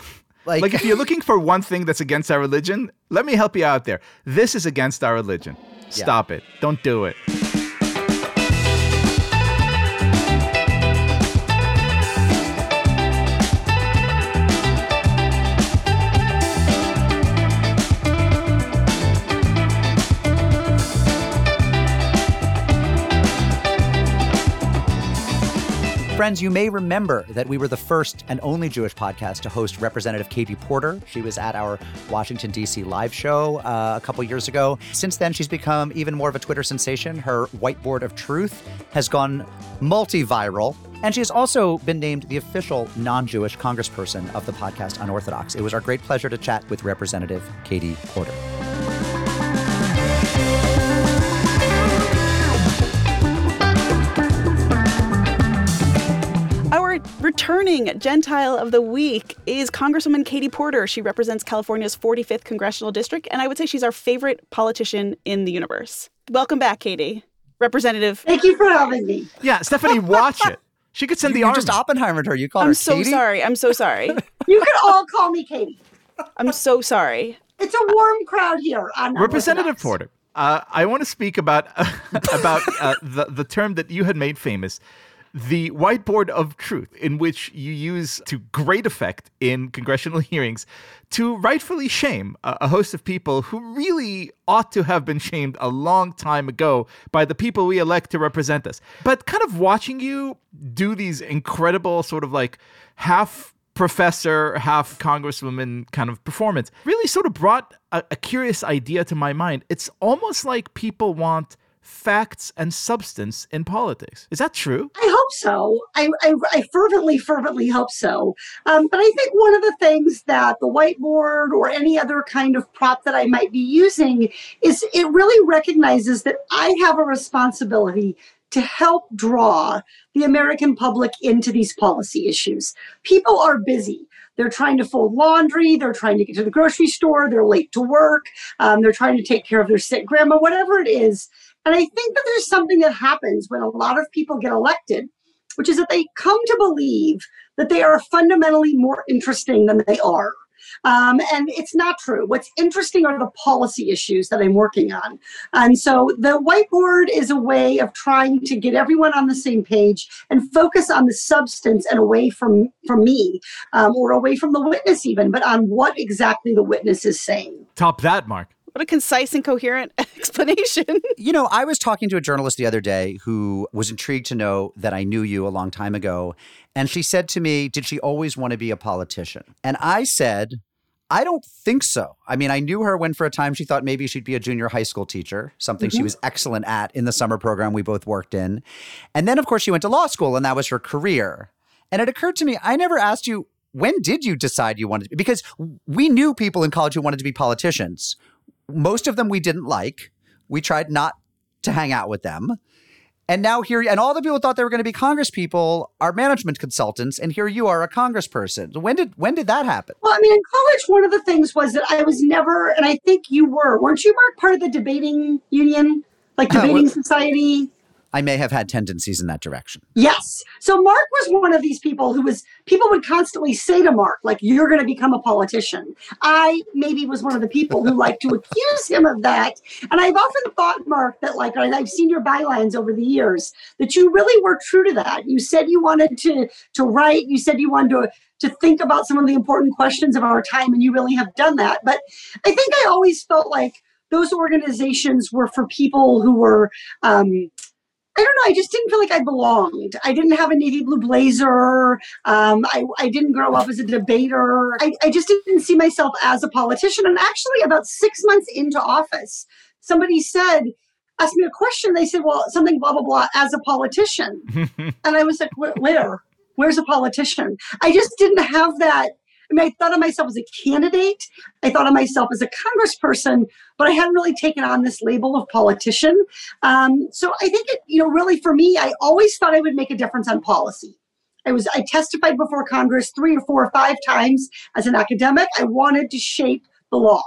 Like, like if you're looking for one thing that's against our religion, let me help you out there. This is against our religion. Stop yeah. it. Don't do it. Friends, you may remember that we were the first and only Jewish podcast to host Representative Katie Porter. She was at our Washington, D.C. live show uh, a couple years ago. Since then, she's become even more of a Twitter sensation. Her whiteboard of truth has gone multi viral. And she has also been named the official non Jewish congressperson of the podcast Unorthodox. It was our great pleasure to chat with Representative Katie Porter. Returning Gentile of the Week is Congresswoman Katie Porter. She represents California's 45th congressional district, and I would say she's our favorite politician in the universe. Welcome back, Katie. Representative. Thank you for having me. Yeah, Stephanie, watch it. She could send you, the army. just Oppenheimered her. You called her Stephanie. I'm her so Katie? sorry. I'm so sorry. [LAUGHS] you can all call me Katie. I'm so sorry. It's a warm crowd here. On Representative Porter, uh, I want to speak about [LAUGHS] about uh, the the term that you had made famous, the whiteboard of truth, in which you use to great effect in congressional [LAUGHS] hearings to rightfully shame a, a host of people who really ought to have been shamed a long time ago by the people we elect to represent us. But kind of watching you do these incredible sort of like half professor, half congresswoman kind of performance really sort of brought a, a, curious idea to my mind. It's almost like people want facts and substance in politics. Is that true? I hope so. I, I, I fervently, fervently hope so. Um, but I think one of the things that the whiteboard or any other kind of prop that I might be using is it really recognizes that I have a responsibility to help draw the American public into these policy issues. People are busy. They're trying to fold laundry. They're trying to get to the grocery store. They're late to work. Um, they're trying to take care of their sick grandma, whatever it is. And I think that there's something that happens when a lot of people get elected, which is that they come to believe that they are fundamentally more interesting than they are. Um, and it's not true. What's interesting are the policy issues that I'm working on. And so the whiteboard is a way of trying to get everyone on the same page and focus on the substance and away from, from me um, or away from the witness, even, but on what exactly the witness is saying. Top that, Mark. What a concise and coherent [LAUGHS] explanation. You know, I was talking to a journalist the other day who was intrigued to know that I knew you a long time ago. And she said to me, Did she always want to be a politician? And I said, I don't think so. I mean, I knew her when for a time she thought maybe she'd be a junior high school teacher, something mm-hmm. she was excellent at in the summer program we both worked in. And then, of course, she went to law school and that was her career. And it occurred to me, I never asked you, when did you decide you wanted to be? Because we knew people in college who wanted to be politicians. Most of them we didn't like. We tried not to hang out with them. And now here, and all the people thought they were going to be Congress people are management consultants, and here you are a Congressperson. When did when did that happen? Well, I mean, in college, one of the things was that I was never, and I think you were, weren't you, Mark, part of the debating union, like debating society? I may have had tendencies in that direction. Yes. So Mark was one of these people who was people would constantly say to Mark, like, you're going to become a politician. I maybe was one of the people who like to accuse him of that. And I've often thought, Mark, that like I've seen your bylines over the years, that you really were true to that. You said you wanted to to write, you said you wanted to to think about some of the important questions of our time, and you really have done that. But I think I always felt like those organizations were for people who were um, I don't know. I just didn't feel like I belonged. I didn't have a navy blue blazer. Um, I, I didn't grow up as a debater. I, I just didn't see myself as a politician. And actually, about six months into office, somebody said, asked me a question. They said, well, something blah, blah, blah, as a politician. [LAUGHS] and I was like, where? Where's a politician? I just didn't have that I mean, I thought of myself as a candidate. I thought of myself as a congressperson, but I hadn't really taken on this label of politician. Um, so I think, it, you know, really for me, I always thought I would make a difference on policy. I was I testified before Congress three or four or five times as an academic. I wanted to shape the law.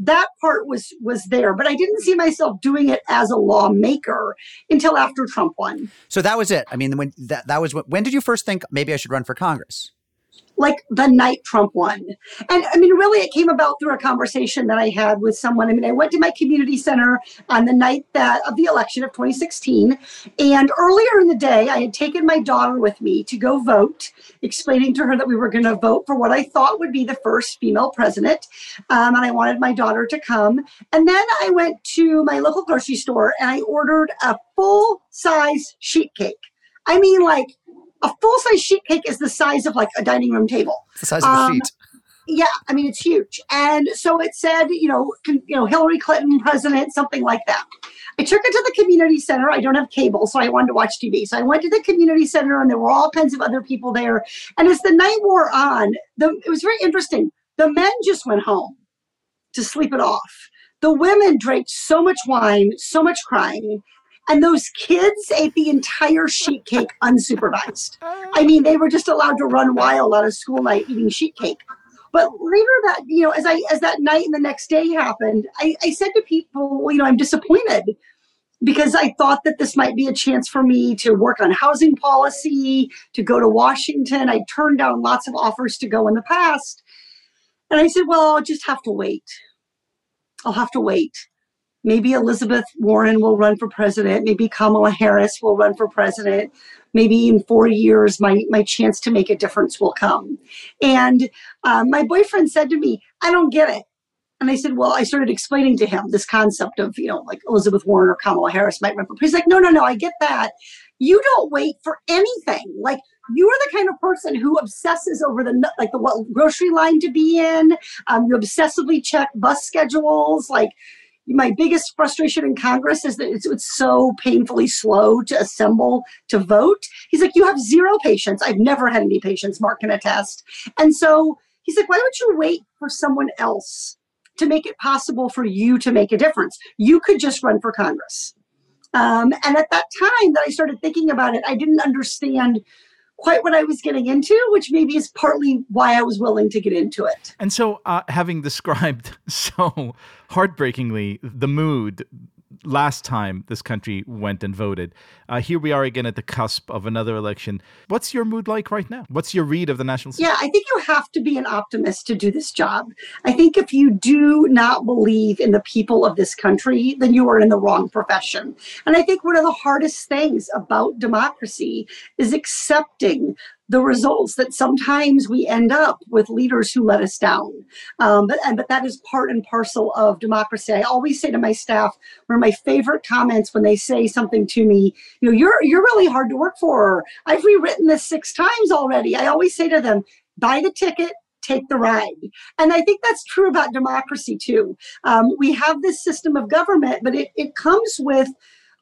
That part was was there, but I didn't see myself doing it as a lawmaker until after Trump won. So that was it. I mean, when that that was when, when did you first think maybe I should run for Congress? Like the night Trump won. And I mean, really, it came about through a conversation that I had with someone. I mean, I went to my community center on the night that of the election of 2016. And earlier in the day, I had taken my daughter with me to go vote, explaining to her that we were going to vote for what I thought would be the first female president. Um, and I wanted my daughter to come. And then I went to my local grocery store and I ordered a full size sheet cake. I mean, like a full size sheet cake is the size of like a dining room table. It's the size of a um, sheet. Yeah, I mean it's huge, and so it said, you know, con, you know, Hillary Clinton president, something like that. I took it to the community center. I don't have cable, so I wanted to watch TV. So I went to the community center, and there were all kinds of other people there. And as the night wore on, the, it was very interesting. The men just went home to sleep it off. The women drank so much wine, so much crying, And those kids ate the entire sheet cake unsupervised. I mean, they were just allowed to run wild on a school night eating sheet cake. But later that, you know, as I as that night and the next day happened, I, I said to people, you know, I'm disappointed because I thought that this might be a chance for me to work on housing policy, to go to Washington. I turned down lots of offers to go in the past. And I said, well, I'll just have to wait. I'll have to wait. Maybe Elizabeth Warren will run for president. Maybe Kamala Harris will run for president. Maybe in four years, my, my chance to make a difference will come. And um, my boyfriend said to me, I don't get it. And I said, well, I started explaining to him this concept of, you know, like Elizabeth Warren or Kamala Harris might run for president. He's like, no, no, no, I get that. You don't wait for anything. Like you are the kind of person who obsesses over the like the what grocery line to be in. Um, you obsessively check bus schedules. Like my biggest frustration in Congress is that it's, it's so painfully slow to assemble to vote. He's like, you have zero patience. I've never had any patience. Mark can attest. And so he's like, why don't you wait for someone else to make it possible for you to make a difference? You could just run for Congress. Um, and at that time that I started thinking about it, I didn't understand quite what I was getting into, which maybe is partly why I was willing to get into it. And so, uh, having described [LAUGHS] so heartbreakingly the mood last time this country went and voted. Uh, here we are again at the cusp of another election. What's your mood like right now? What's your read of the national? Yeah, I think you have to be an optimist to do this job. I think if you do not believe in the people of this country, then you are in the wrong profession. And I think one of the hardest things about democracy is accepting the results that sometimes we end up with leaders who let us down. Um, but, and, but that is part and parcel of democracy. I always say to my staff, one of my favorite comments when they say something to me, you know, you're, you're really hard to work for. I've rewritten this six times already. I always say to them, buy the ticket, take the ride. And I think that's true about democracy too. Um, we have this system of government, but it, it comes with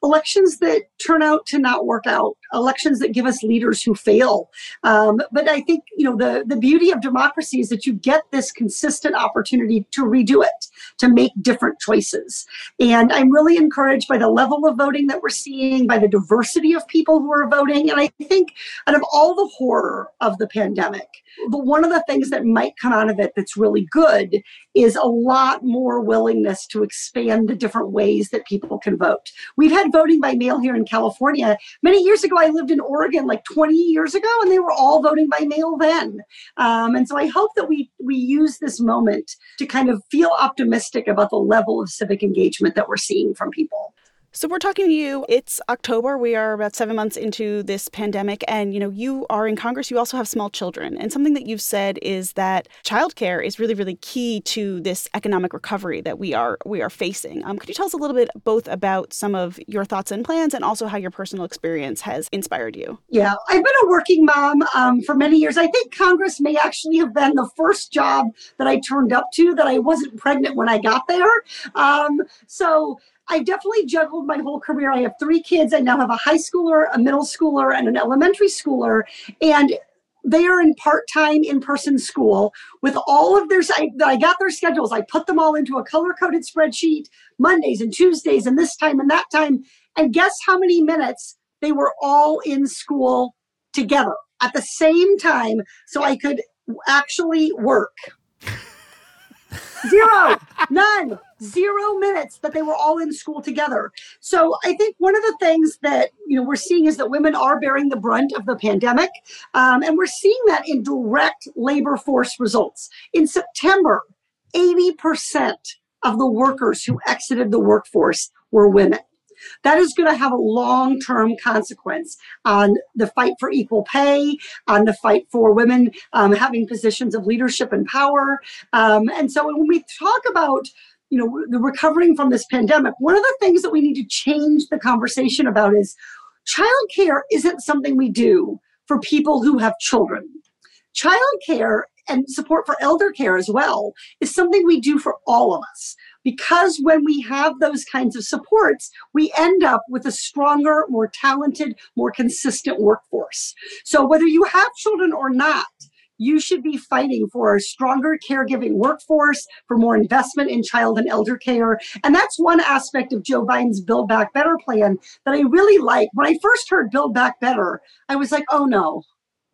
elections that turn out to not work out, elections that give us leaders who fail. Um, but I think you know the the beauty of democracy is that you get this consistent opportunity to redo it, to make different choices. And I'm really encouraged by the level of voting that we're seeing, by the diversity of people who are voting. And I think out of all the horror of the pandemic, but one of the things that might come out of it that's really good is a lot more willingness to expand the different ways that people can vote. We've had voting by mail here in California. Many years ago, I lived in Oregon like 20 years ago, and they were all voting by mail then. Um, and so I hope that we we use this moment to kind of feel optimistic about the level of civic engagement that we're seeing from people. So we're talking to you. It's October. We are about seven months into this pandemic, and you know you are in Congress. You also have small children, and something that you've said is that childcare is really, really key to this economic recovery that we are we are facing. Um, could you tell us a little bit both about some of your thoughts and plans, and also how your personal experience has inspired you? Yeah, I've been a working mom um, for many years. I think Congress may actually have been the first job that I turned up to that I wasn't pregnant when I got there. Um, so I definitely juggled my whole career. I have three kids. I now have a high schooler, a middle schooler, and an elementary schooler. And they are in part-time in-person school with all of their I, I got their schedules i put them all into a color-coded spreadsheet mondays and tuesdays and this time and that time and guess how many minutes they were all in school together at the same time so i could actually work Zero, none, zero minutes that they were all in school together. So I think one of the things that you know we're seeing is that women are bearing the brunt of the pandemic, um, and we're seeing that in direct labor force results. In September, eighty percent of the workers who exited the workforce were women. That is going to have a long term consequence on the fight for equal pay, on the fight for women um, having positions of leadership and power. Um, and so when we talk about you know the recovering from this pandemic, one of the things that we need to change the conversation about is childcare isn't something we do for people who have children. Childcare and support for elder care as well is something we do for all of us because when we have those kinds of supports, we end up with a stronger, more talented, more consistent workforce. So whether you have children or not, you should be fighting for a stronger caregiving workforce, for more investment in child and elder care. And that's one aspect of Joe Biden's Build Back Better plan that I really like. When I first heard Build Back Better, I was like, oh no,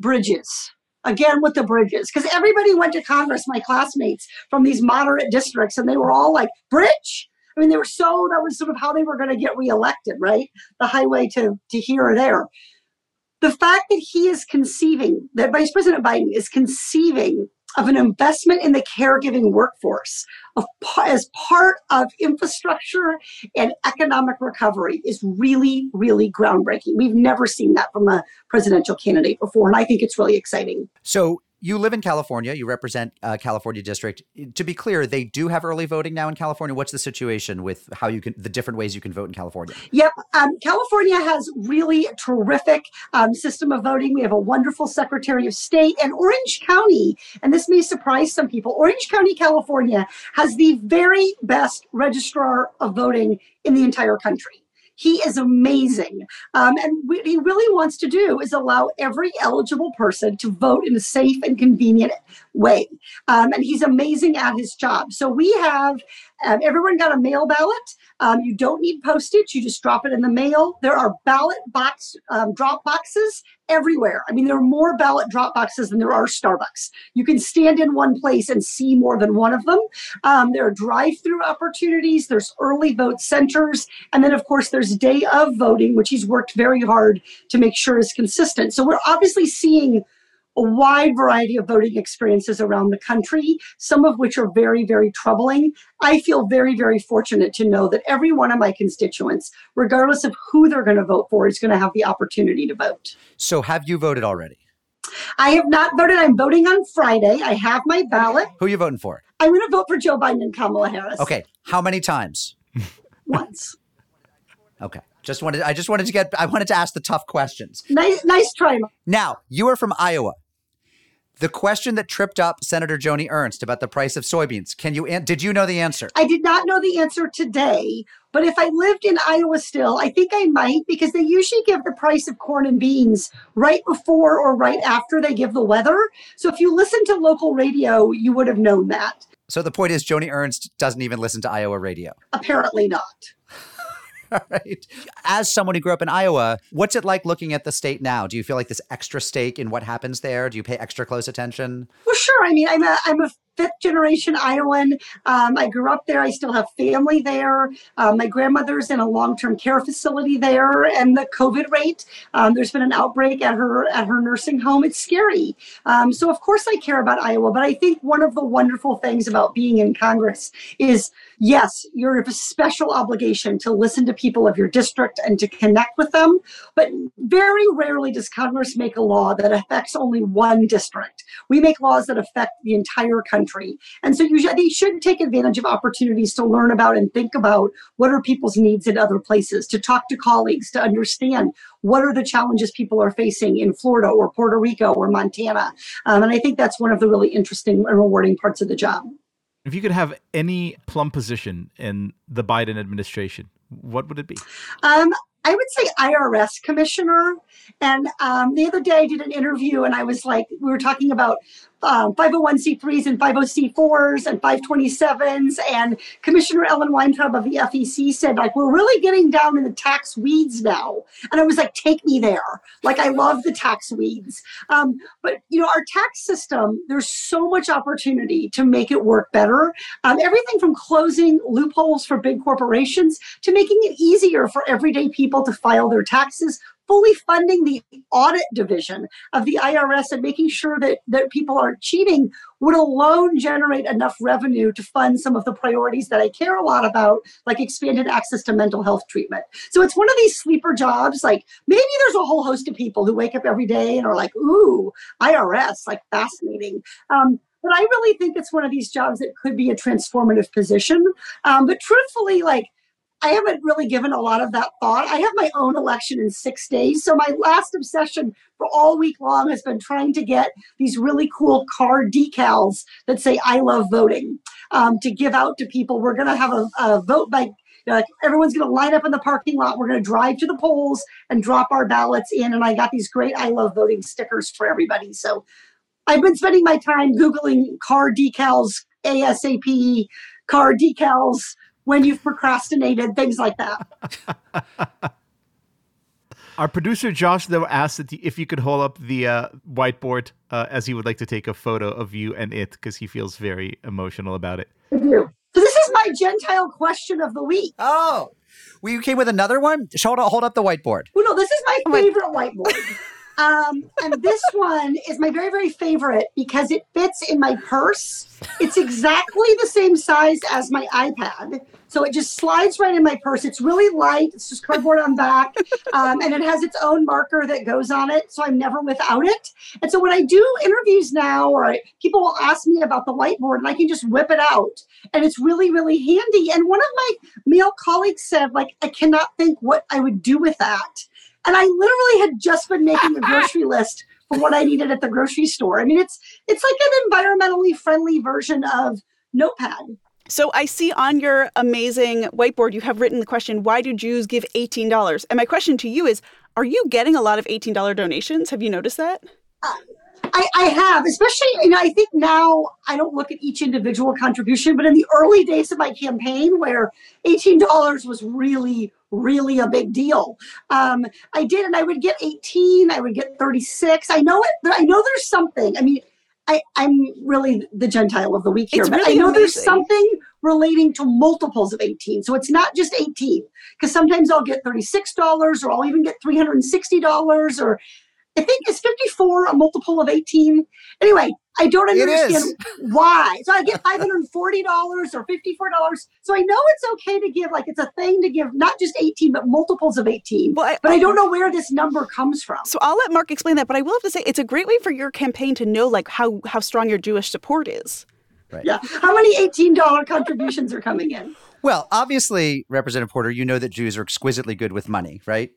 bridges again with the bridges. Because everybody went to congress my classmates from these moderate districts and they were all like bridge? I mean they were so that was sort of how they were going to get reelected right? The highway to to here or there. The fact that he is conceiving, that Vice President Biden is conceiving of an investment in the caregiving workforce of, as part of infrastructure and economic recovery is really, really groundbreaking. We've never seen that from a presidential candidate before, and I think it's really exciting. So you live in California. You represent uh, California district. To be clear, they do have early voting now in California. What's the situation with how you can the different ways you can vote in California? Yep, um, California has really terrific um, system of voting. We have a wonderful Secretary of State, and Orange County, and this may surprise some people. Orange County, California, has the very best registrar of voting in the entire country. He is amazing. Um, and what he really wants to do is allow every eligible person to vote in a safe and convenient way. Um, and he's amazing at his job. So we have um, everyone got a mail ballot. Um, you don't need postage. You just drop it in the mail. There are ballot box um, drop boxes everywhere. I mean, there are more ballot drop boxes than there are Starbucks. You can stand in one place and see more than one of them. Um, there are drive-through opportunities. There's early vote centers, and then of course there's day of voting, which he's worked very hard to make sure is consistent. So we're obviously seeing a wide variety of voting experiences around the country, some of which are very, very troubling. I feel very, very fortunate to know that every one of my constituents, regardless of who they're going to vote for, is going to have the opportunity to vote. So, have you voted already? I have not voted. I'm voting on Friday. I have my ballot. Who are you voting for? I'm going to vote for Joe Biden and Kamala Harris. Okay. How many times? [LAUGHS] Once. Okay. Just wanted I just wanted to get I wanted to ask the tough questions. Nice nice try. Now, you are from Iowa. The question that tripped up Senator Joni Ernst about the price of soybeans. Can you did you know the answer? I did not know the answer today, but if I lived in Iowa still, I think I might because they usually give the price of corn and beans right before or right after they give the weather. So if you listen to local radio, you would have known that. So the point is Joni Ernst doesn't even listen to Iowa radio. Apparently not. [LAUGHS] As someone who grew up in Iowa, what's it like looking at the state now? Do you feel like this extra stake in what happens there? Do you pay extra close attention? Well, sure. I mean, I'm a I'm a fifth generation Iowan. Um, I grew up there. I still have family there. Um, my grandmother's in a long term care facility there, and the COVID rate. Um, there's been an outbreak at her at her nursing home. It's scary. Um, so of course I care about Iowa, but I think one of the wonderful things about being in Congress is yes, you're a special obligation to listen to people of your district and to connect with them. But very rarely does Congress make a law that affects only one district. We make laws that affect the entire country country. And so you should, they should take advantage of opportunities to learn about and think about what are people's needs in other places, to talk to colleagues, to understand what are the challenges people are facing in Florida or Puerto Rico or Montana. Um, and I think that's one of the really interesting and rewarding parts of the job. If you could have any plum position in the Biden administration, what would it be? Um, I would say IRS commissioner. And um, the other day I did an interview and I was like, we were talking about um, 501c3s and 50c4s and 527s. And Commissioner Ellen Weintraub of the FEC said, like, we're really getting down in the tax weeds now. And I was like, take me there. Like, I love the tax weeds. Um, but, you know, our tax system, there's so much opportunity to make it work better. Um, everything from closing loopholes for big corporations to making it easier for everyday people to file their taxes, fully funding the audit division of the IRS and making sure that, that people aren't cheating would alone generate enough revenue to fund some of the priorities that I care a lot about, like expanded access to mental health treatment. So it's one of these sleeper jobs. Like maybe there's a whole host of people who wake up every day and are like, ooh, IRS, like fascinating. Um, but I really think it's one of these jobs that could be a transformative position. Um, but truthfully, like I haven't really given a lot of that thought. I have my own election in six days. So my last obsession for all week long has been trying to get these really cool car decals that say I love voting um, to give out to people. We're going to have a, a vote by everyone's going to line up in the parking lot. We're going to drive to the polls and drop our ballots in. And I got these great I love voting stickers for everybody. So I've been spending my time Googling car decals, ASAP car decals when you've procrastinated, things like that. [LAUGHS] Our producer Josh though asked that if you could hold up the uh, whiteboard uh, as he would like to take a photo of you and it because he feels very emotional about it. I do. So this is my Gentile question of the week. Oh, we came with another one. Hold, hold up the whiteboard. Well, no, this is my favorite whiteboard. Um, and this one is my very, very favorite because it fits in my purse. It's exactly the same size as my iPad. So it just slides right in my purse. It's really light. It's just cardboard on back. Um, and it has its own marker that goes on it. So I'm never without it. And so when I do interviews now, or I, people will ask me about the whiteboard and I can just whip it out. And it's really, really handy. And one of my male colleagues said, like, I cannot think what I would do with that. And I literally had just been making a grocery [LAUGHS] list for what I needed at the grocery store. I mean, it's it's like an environmentally friendly version of Notepad. So I see on your amazing whiteboard you have written the question, why do Jews give $18? And my question to you is, are you getting a lot of $18 donations? Have you noticed that? Uh, I, I, have, especially, you know, I think now I don't look at each individual contribution, but in the early days of my campaign where $18 was really, really a big deal. Um, I did, and I would get 18, I would get 36. I know it, I know there's something. I mean, I, am really the Gentile of the week here, it's but really I know amazing. there's something relating to multiples of 18. So it's not just 18, because sometimes I'll get $36 or I'll even get $360 or I think is 54 a multiple of 18. Anyway, I don't understand why. So I get $540 or $54. So I know it's okay to give, like it's a thing to give not just 18, but multiples of 18. Well, I- but I don't know where this number comes from. So I'll let Mark explain that, but I will have to say it's a great way for your campaign to know like how how strong your Jewish support is. Right. Yeah. How many $18 contributions are coming in? Well, obviously, Representative Porter, you know that Jews are exquisitely good with money, right?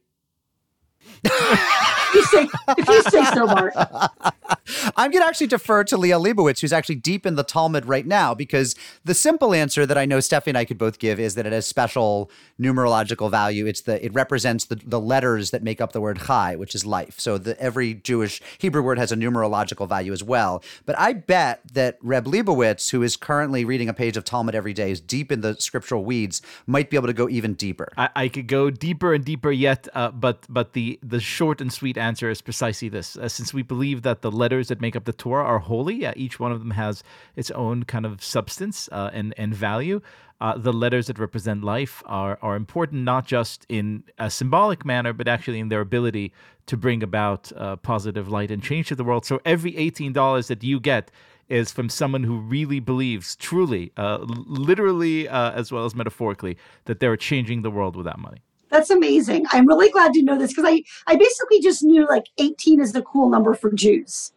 [LAUGHS] If you say, if you say so, Mark. [LAUGHS] I'm going to actually defer to Liel Leibovitz, who's actually deep in the Talmud right now, because the simple answer that I know Steffi and I could both give is that it has special numerological value. It's the it represents the, the letters that make up the word chai, which is life. So the, every Jewish Hebrew word has a numerological value as well. But I bet that Reb Leibovitz, who is currently reading a page of Talmud every day, is deep in the scriptural weeds, might be able to go even deeper. I, I could go deeper and deeper yet, uh, but but the the short and sweet answer is precisely this: uh, since we believe that the letters that make up the Torah are holy, uh, each one of them has its own kind of substance uh, and and value. Uh, the letters that represent life are are important not just in a symbolic manner, but actually in their ability to bring about uh, positive light and change to the world. So every eighteen dollars that you get is from someone who really believes, truly, uh, literally as well as metaphorically, that they're changing the world with that money. That's amazing. I'm really glad to know this because I, I basically just knew like 18 is the cool number for Jews.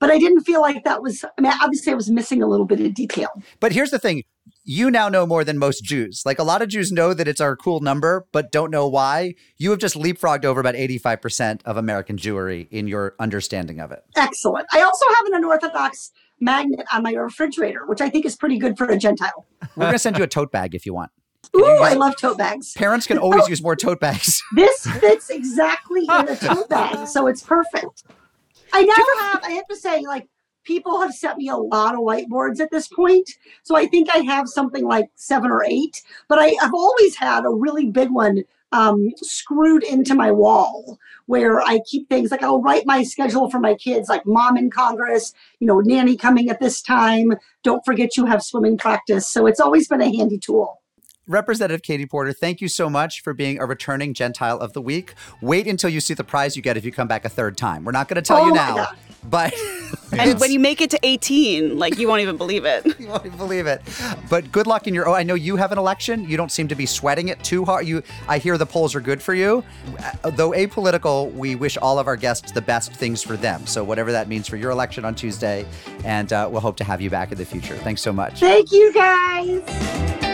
But I didn't feel like that was, I mean, obviously I was missing a little bit of detail. But here's the thing you now know more than most Jews. Like a lot of Jews know that it's our cool number, but don't know why. You have just leapfrogged over about 85% of American Jewry in your understanding of it. Excellent. I also have an unorthodox magnet on my refrigerator, which I think is pretty good for a Gentile. We're going to send you a tote bag if you want. Ooh, I love tote bags. Parents can always use more tote bags. [LAUGHS] This fits exactly in a [LAUGHS] tote bag, so it's perfect. I now have, I have to say, like, people have sent me a lot of whiteboards at this point. So I think I have something like seven or eight, but I, have always had a really big one um, screwed into my wall where I keep things like I'll write my schedule for my kids, like mom in Congress, you know, nanny coming at this time. Don't forget you have swimming practice. So it's always been a handy tool. Representative Katie Porter, thank you so much for being a returning Gentile of the Week. Wait until you see the prize you get if you come back a third time. We're not going to tell Oh you now, God. but [LAUGHS] And when you make it to 18, like you won't even believe it. [LAUGHS] you won't even believe it. But good luck in your. Oh, I know you have an election. You don't seem to be sweating it too hard. You, I hear the polls are good for you. Uh, Though apolitical, we wish all of our guests the best things for them. So whatever that means for your election on Tuesday, and uh, we'll hope to have you back in the future. Thanks so much. Thank you guys.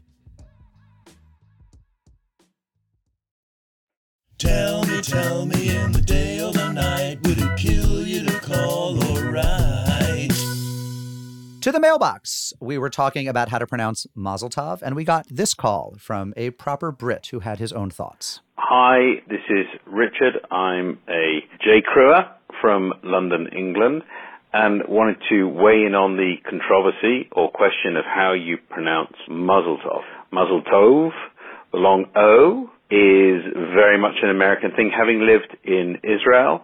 Tell me, tell me in the day or the night, would it kill you to call or write? To the mailbox. We were talking about how to pronounce Mazel Tov, and we got this call from a proper Brit who had his own thoughts. Hi, this is Richard. I'm a J. Crewer from London, England, and wanted to weigh in on the controversy or question of how you pronounce Mazel Tov. Mazel Tov, the long O, is very much an American thing. Having lived in Israel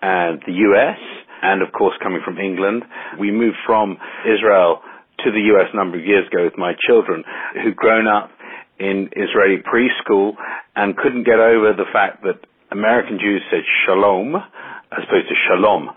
and the US, and of course coming from England, we moved from Israel to the US a number of years ago with my children who'd grown up in Israeli preschool and couldn't get over the fact that American Jews said shalom as opposed to shalom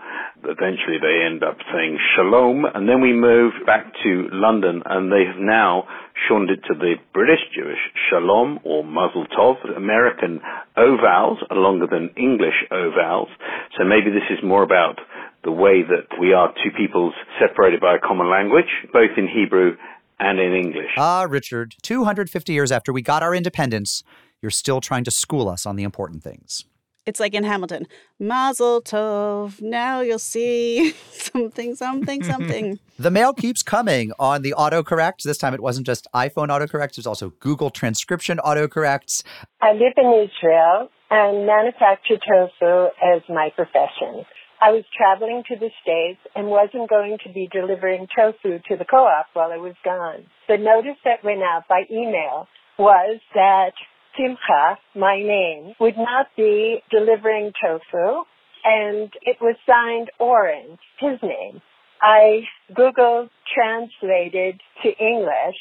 eventually they end up saying shalom, and then we moved back to London, and they have now it to the British Jewish shalom or mazel tov. American O vowels are longer than English O vowels, so maybe this is more about the way that we are two peoples separated by a common language, both in Hebrew and in English. Ah, Richard, 250 years after we got our independence, you're still trying to school us on the important things. It's like in Hamilton, Mazel Tov. Now you'll see [LAUGHS] something, something, something. [LAUGHS] the mail keeps coming on the autocorrect. This time it wasn't just iPhone autocorrect, there's also Google transcription autocorrects. I live in Israel and manufacture tofu as my profession. I was traveling to the States and wasn't going to be delivering tofu to the co-op while I was gone. The notice that went out by email was that Simcha, my name, would not be delivering tofu, and it was signed Oren, his name. I Googled translated to English,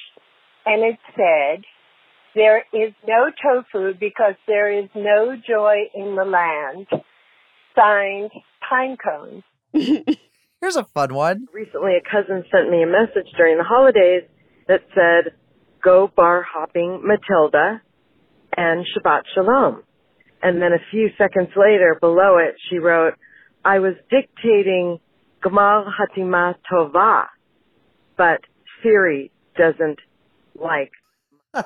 and it said, there is no tofu because there is no joy in the land. Signed, pine cones. [LAUGHS] Here's a fun one. Recently, a cousin sent me a message during the holidays that said, Go bar hopping, Matilda and Shabbat Shalom. And then a few seconds later, below it, she wrote, I was dictating Gamal Hatima Tova, but Siri doesn't like. [LAUGHS]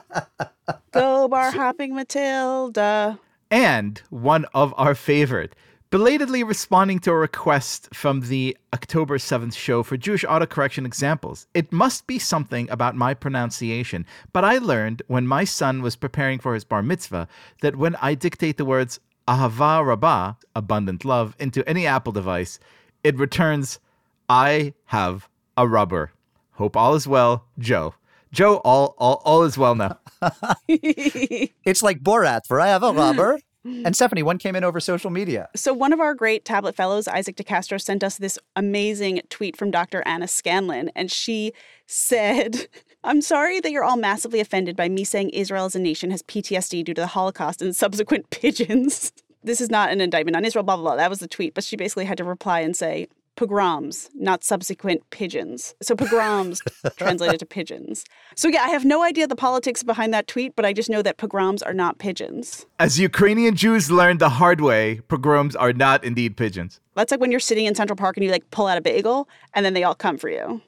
Go bar hopping Matilda. And one of our favorite, belatedly responding to a request from the October 7th show for Jewish autocorrection examples. It must be something about my pronunciation, but I learned when my son was preparing for his bar mitzvah that when I dictate the words ahava rabbah, abundant love, into any Apple device, it returns, I have a rubber. Hope all is well, Joe. Joe, all all, all is well now. [LAUGHS] it's like Borat for I have a rubber. [LAUGHS] And Stephanie, one came in over social media. So, one of our great tablet fellows, Isaac DeCastro, sent us this amazing tweet from Dr. Anna Scanlon. And she said, [LAUGHS] I'm sorry that you're all massively offended by me saying Israel as a nation has PTSD due to the Holocaust and subsequent [LAUGHS] pigeons. This is not an indictment on Israel, blah, blah, blah. That was the tweet. But she basically had to reply and say, pogroms, not subsequent pigeons. So pogroms [LAUGHS] translated to pigeons. So yeah, I have no idea the politics behind that tweet, but I just know that pogroms are not pigeons. As Ukrainian Jews learned the hard way, pogroms are not indeed pigeons. That's like when you're sitting in Central Park and you like pull out a bagel and then they all come for you.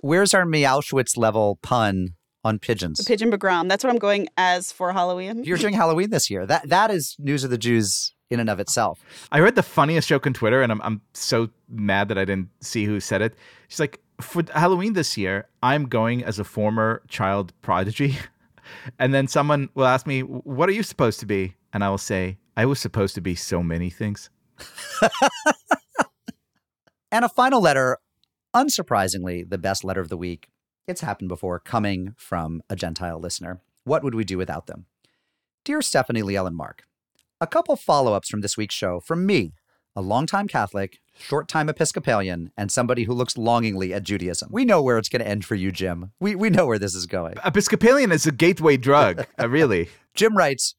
Where's our Meowschwitz level pun on pigeons? The pigeon pogrom. That's what I'm going as for Halloween. You're doing Halloween this year. That that is news of the Jews in and of itself. I read the funniest joke on Twitter, and I'm I'm so mad that I didn't see who said it. She's like, for Halloween this year, I'm going as a former child prodigy, [LAUGHS] and then someone will ask me, "What are you supposed to be?" And I will say, "I was supposed to be so many things." [LAUGHS] and a final letter, unsurprisingly, the best letter of the week. It's happened before, coming from a Gentile listener. What would we do without them? Dear Stephanie, Liel, and Mark, a couple follow ups from this week's show from me, a longtime Catholic, short time Episcopalian, and somebody who looks longingly at Judaism. We know where it's going to end for you, Jim. We, we know where this is going. Episcopalian is a gateway drug, [LAUGHS] uh, really. Jim writes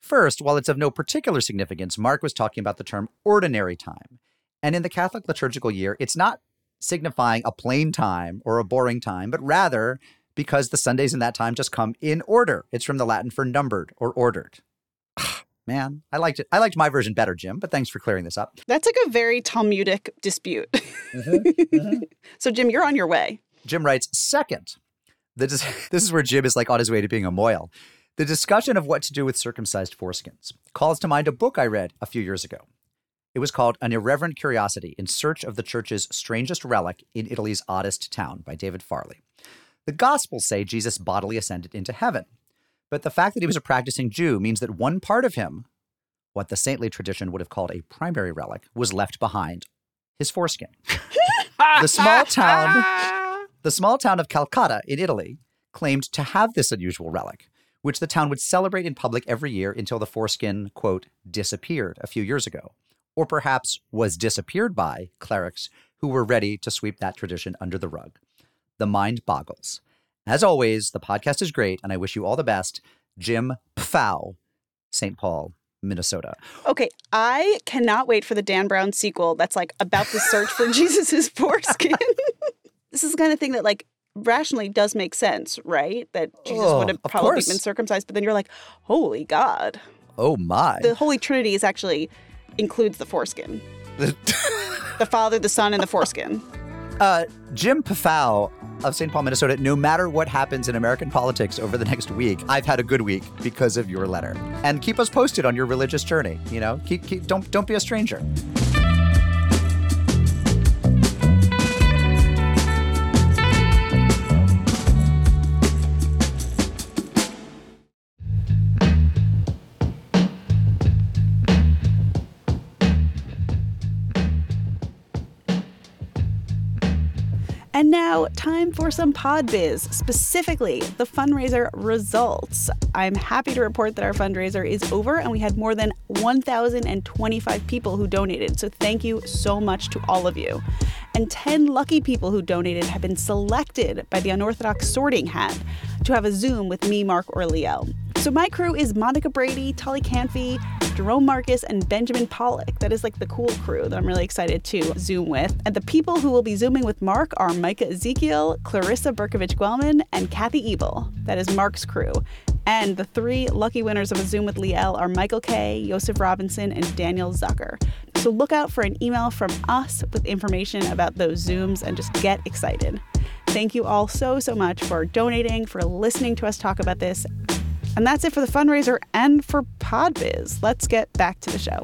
First, while it's of no particular significance, Mark was talking about the term ordinary time. And in the Catholic liturgical year, it's not signifying a plain time or a boring time, but rather because the Sundays in that time just come in order. It's from the Latin for numbered or ordered. [SIGHS] [SIGHS] Man, I liked it. I liked my version better, Jim, but thanks for clearing this up. That's like a very Talmudic dispute. Mm-hmm, mm-hmm. [LAUGHS] so, Jim, you're on your way. Jim writes, second, dis- [LAUGHS] this is where Jim is like on his way to being a moil. The discussion of what to do with circumcised foreskins calls to mind a book I read a few years ago. It was called An Irreverent Curiosity in Search of the Church's Strangest Relic in Italy's Oddest Town by David Farley. The Gospels say Jesus bodily ascended into heaven, but the fact that he was a practicing Jew means that one part of him, what the saintly tradition would have called a primary relic, was left behind his foreskin. the small town the small town of Calcata in Italy claimed to have this unusual relic, which the town would celebrate in public every year until the foreskin, quote, disappeared a few years ago or perhaps was disappeared by clerics who were ready to sweep that tradition under the rug. The mind boggles. As always, the podcast is great, and I wish you all the best. Jim Pfow, St. Paul, Minnesota. Okay, I cannot wait for the Dan Brown sequel that's like about the search for [LAUGHS] Jesus's foreskin. this is the kind of thing that like rationally does make sense, right? That Jesus Oh, would have probably been circumcised, but then you're like, holy God. Oh my. The Holy Trinity is actually includes the foreskin. [LAUGHS] the Father, the Son, and the foreskin. Uh, Jim Pfow of St. Paul, Minnesota, no matter what happens in American politics over the next week, I've had a good week because of your letter. And keep us posted on your religious journey. You know, keep, keep don't don't be a stranger. And now, time for some pod biz, specifically the fundraiser results. I'm happy to report that our fundraiser is over and we had more than 1,025 people who donated. So, thank you so much to all of you. And 10 lucky people who donated have been selected by the Unorthodox Sorting Hat to have a Zoom with me, Mark, or Liel. So, my crew is Monica Brady, Tully Canfy, Jerome Marcus, and Benjamin Pollock. That is like the cool crew that I'm really excited to Zoom with. And the people who will be Zooming with Mark are Micah Ezekiel, Clarissa Berkovich Guelman, and Kathy Ebel. That is Mark's crew. And the three lucky winners of a Zoom with Liel are Michael Kay, Joseph Robinson, and Daniel Zucker. So look out for an email from us with information about those Zooms and just get excited. Thank you all so, so much for donating, for listening to us talk about this. And that's it for the fundraiser and for Podbiz. Let's get back to the show.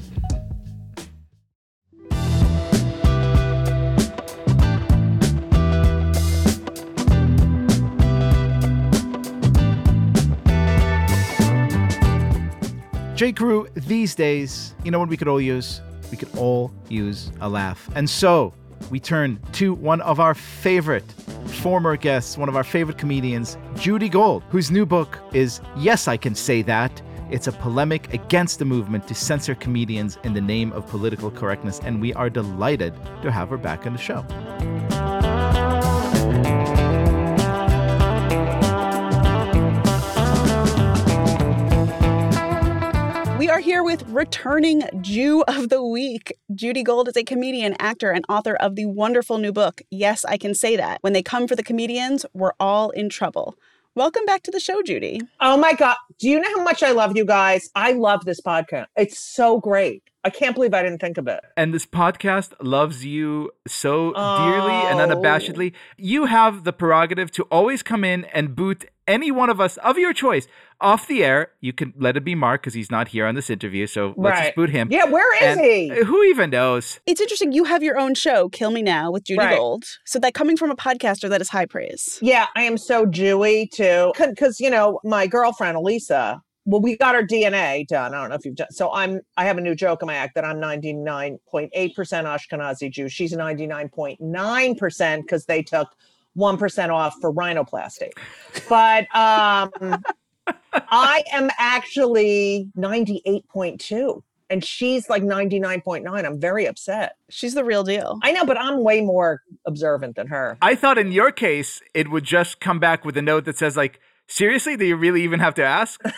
J. Crew, these days, you know what we could all use? We could all use a laugh. And so we turn to one of our favorite former guests, one of our favorite comedians, Judy Gold, whose new book is Yes, I Can Say That. It's a polemic against the movement to censor comedians in the name of political correctness, and we are delighted to have her back on the show. We are here with returning Jew of the Week. Judy Gold is a comedian, actor, and author of the wonderful new book, Yes, I Can Say That. When they come for the comedians, we're all in trouble. Welcome back to the show, Judy. Oh my God. Do you know how much I love you guys? I love this podcast. It's so great. I can't believe I didn't think of it. And this podcast loves you so dearly and unabashedly. Oh. You have the prerogative to always come in and boot any one of us of your choice off the air. You can let it be Mark because he's not here on this interview. So let's Right. just boot him. Yeah, where is And he? Uh, who even knows? It's interesting. You have your own show, Kill Me Now, with Judy Right. Gold. So that coming from a podcaster, that is high praise. Yeah, I am so Jewy too. Because, you know, my girlfriend, Elisa, well, we got our DNA done. I don't know if you've done. So I'm, I have a new joke in my act that I'm 99.8% Ashkenazi Jew. She's 99.9% because they took 1% off for rhinoplasty. But um, [LAUGHS] I am actually 98.2 and she's like 99.9. I'm very upset. She's the real deal. I know, but I'm way more observant than her. I thought in your case, it would just come back with a note that says, like, seriously, do you really even have to ask? [LAUGHS]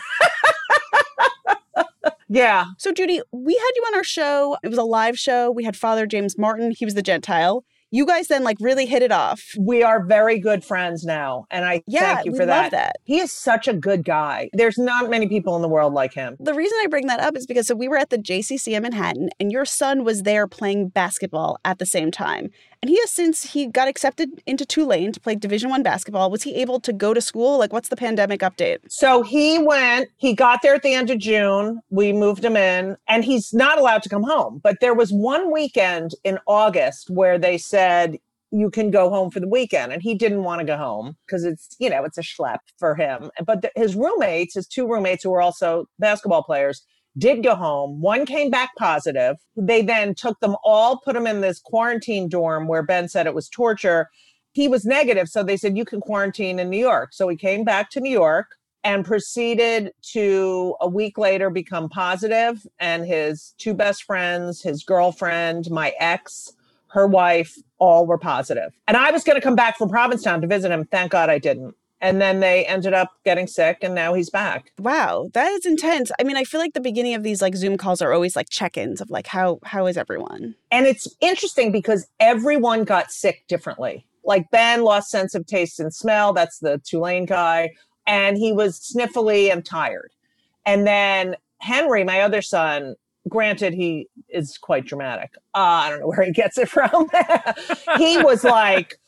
Yeah. So, Judy, we had you on our show. It was a live show. We had Father James Martin. He was the Gentile. You guys then like really hit it off. We are very good friends now. And I Yeah, thank you we for love that. that. He is such a good guy. There's not many people in the world like him. The reason I bring that up is because so we were at the JCC in Manhattan, and your son was there playing basketball at the same time. And he has since he got accepted into Tulane to play Division One basketball. Was he able to go to school? Like, what's the pandemic update? So he went, he got there at the end of June. We moved him in, and he's not allowed to come home. But there was one weekend in August where they said, you can go home for the weekend. And he didn't want to go home because it's, you know, it's a schlep for him. But his roommates, his two roommates who were also basketball players, did go home. One came back positive. They then took them all, put them in this quarantine dorm where Ben said it was torture. He was negative. So they said, you can quarantine in New York. So he came back to New York and proceeded to a week later become positive and his two best friends his girlfriend my ex her wife all were positive. and i was going to come back from provincetown to visit him thank god i didn't and then they ended up getting sick and now he's back. Wow, that is intense. I mean, I feel like the beginning of these like Zoom calls are always like check-ins of like how how is everyone? and it's interesting because everyone got sick differently. Like ben lost sense of taste and smell that's the tulane guy and he was sniffly and tired. And then henry my other son granted he is quite dramatic. Uh, i don't know where he gets it from. [LAUGHS] He was like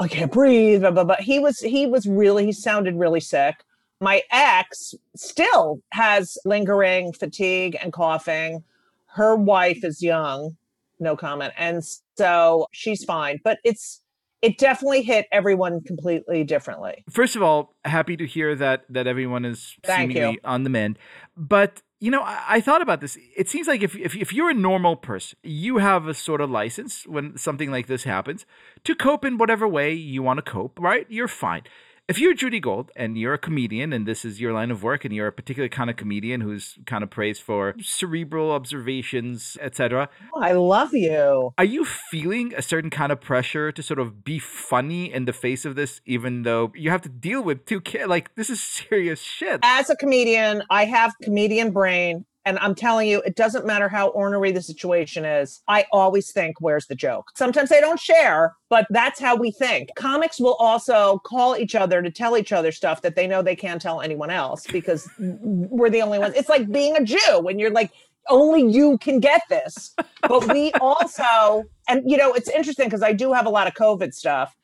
i can't breathe blah, blah, blah. he was he was really he sounded really sick my ex still has lingering fatigue and coughing her wife is young no comment and so she's fine but it's it definitely hit everyone completely differently First of all, happy to hear that that everyone is Thank you. seemingly on the mend. But you know, I, I thought about this. It seems like if, if if you're a normal person, you have a sort of license when something like this happens to cope in whatever way you want to cope. Right? You're fine. If you're Judy Gold and you're a comedian and this is your line of work and you're a particular kind of comedian who's kind of praised for cerebral observations, etc. i love you Are you feeling a certain kind of pressure to sort of be funny in the face of this, even though you have to deal with two kids? Like, this is serious shit. as a comedian i have comedian brain and i'm telling you it doesn't matter how ornery the situation is i always think where's the joke? Sometimes they don't share but that's how we think. Comics will also call each other to tell each other stuff that they know they can't tell anyone else because [LAUGHS] we're the only ones. It's like being a jew when you're like only you can get this. But we [LAUGHS] also and you know it's interesting because i do have a lot of covid stuff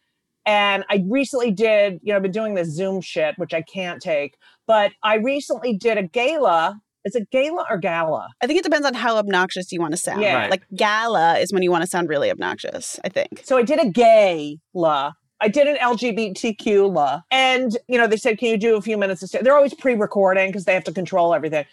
and I recently did, you know, I've been doing this Zoom shit, which I can't take, but I recently did a gala. Is it gala or gala? I think it depends on how obnoxious you want to sound. Yeah. Right. Like gala is when you want to sound really obnoxious, I think. So I did a gala. I did an LGBTQ la. And, you know, they said, can you do a few minutes of sta-" They're always pre recording because they have to control everything.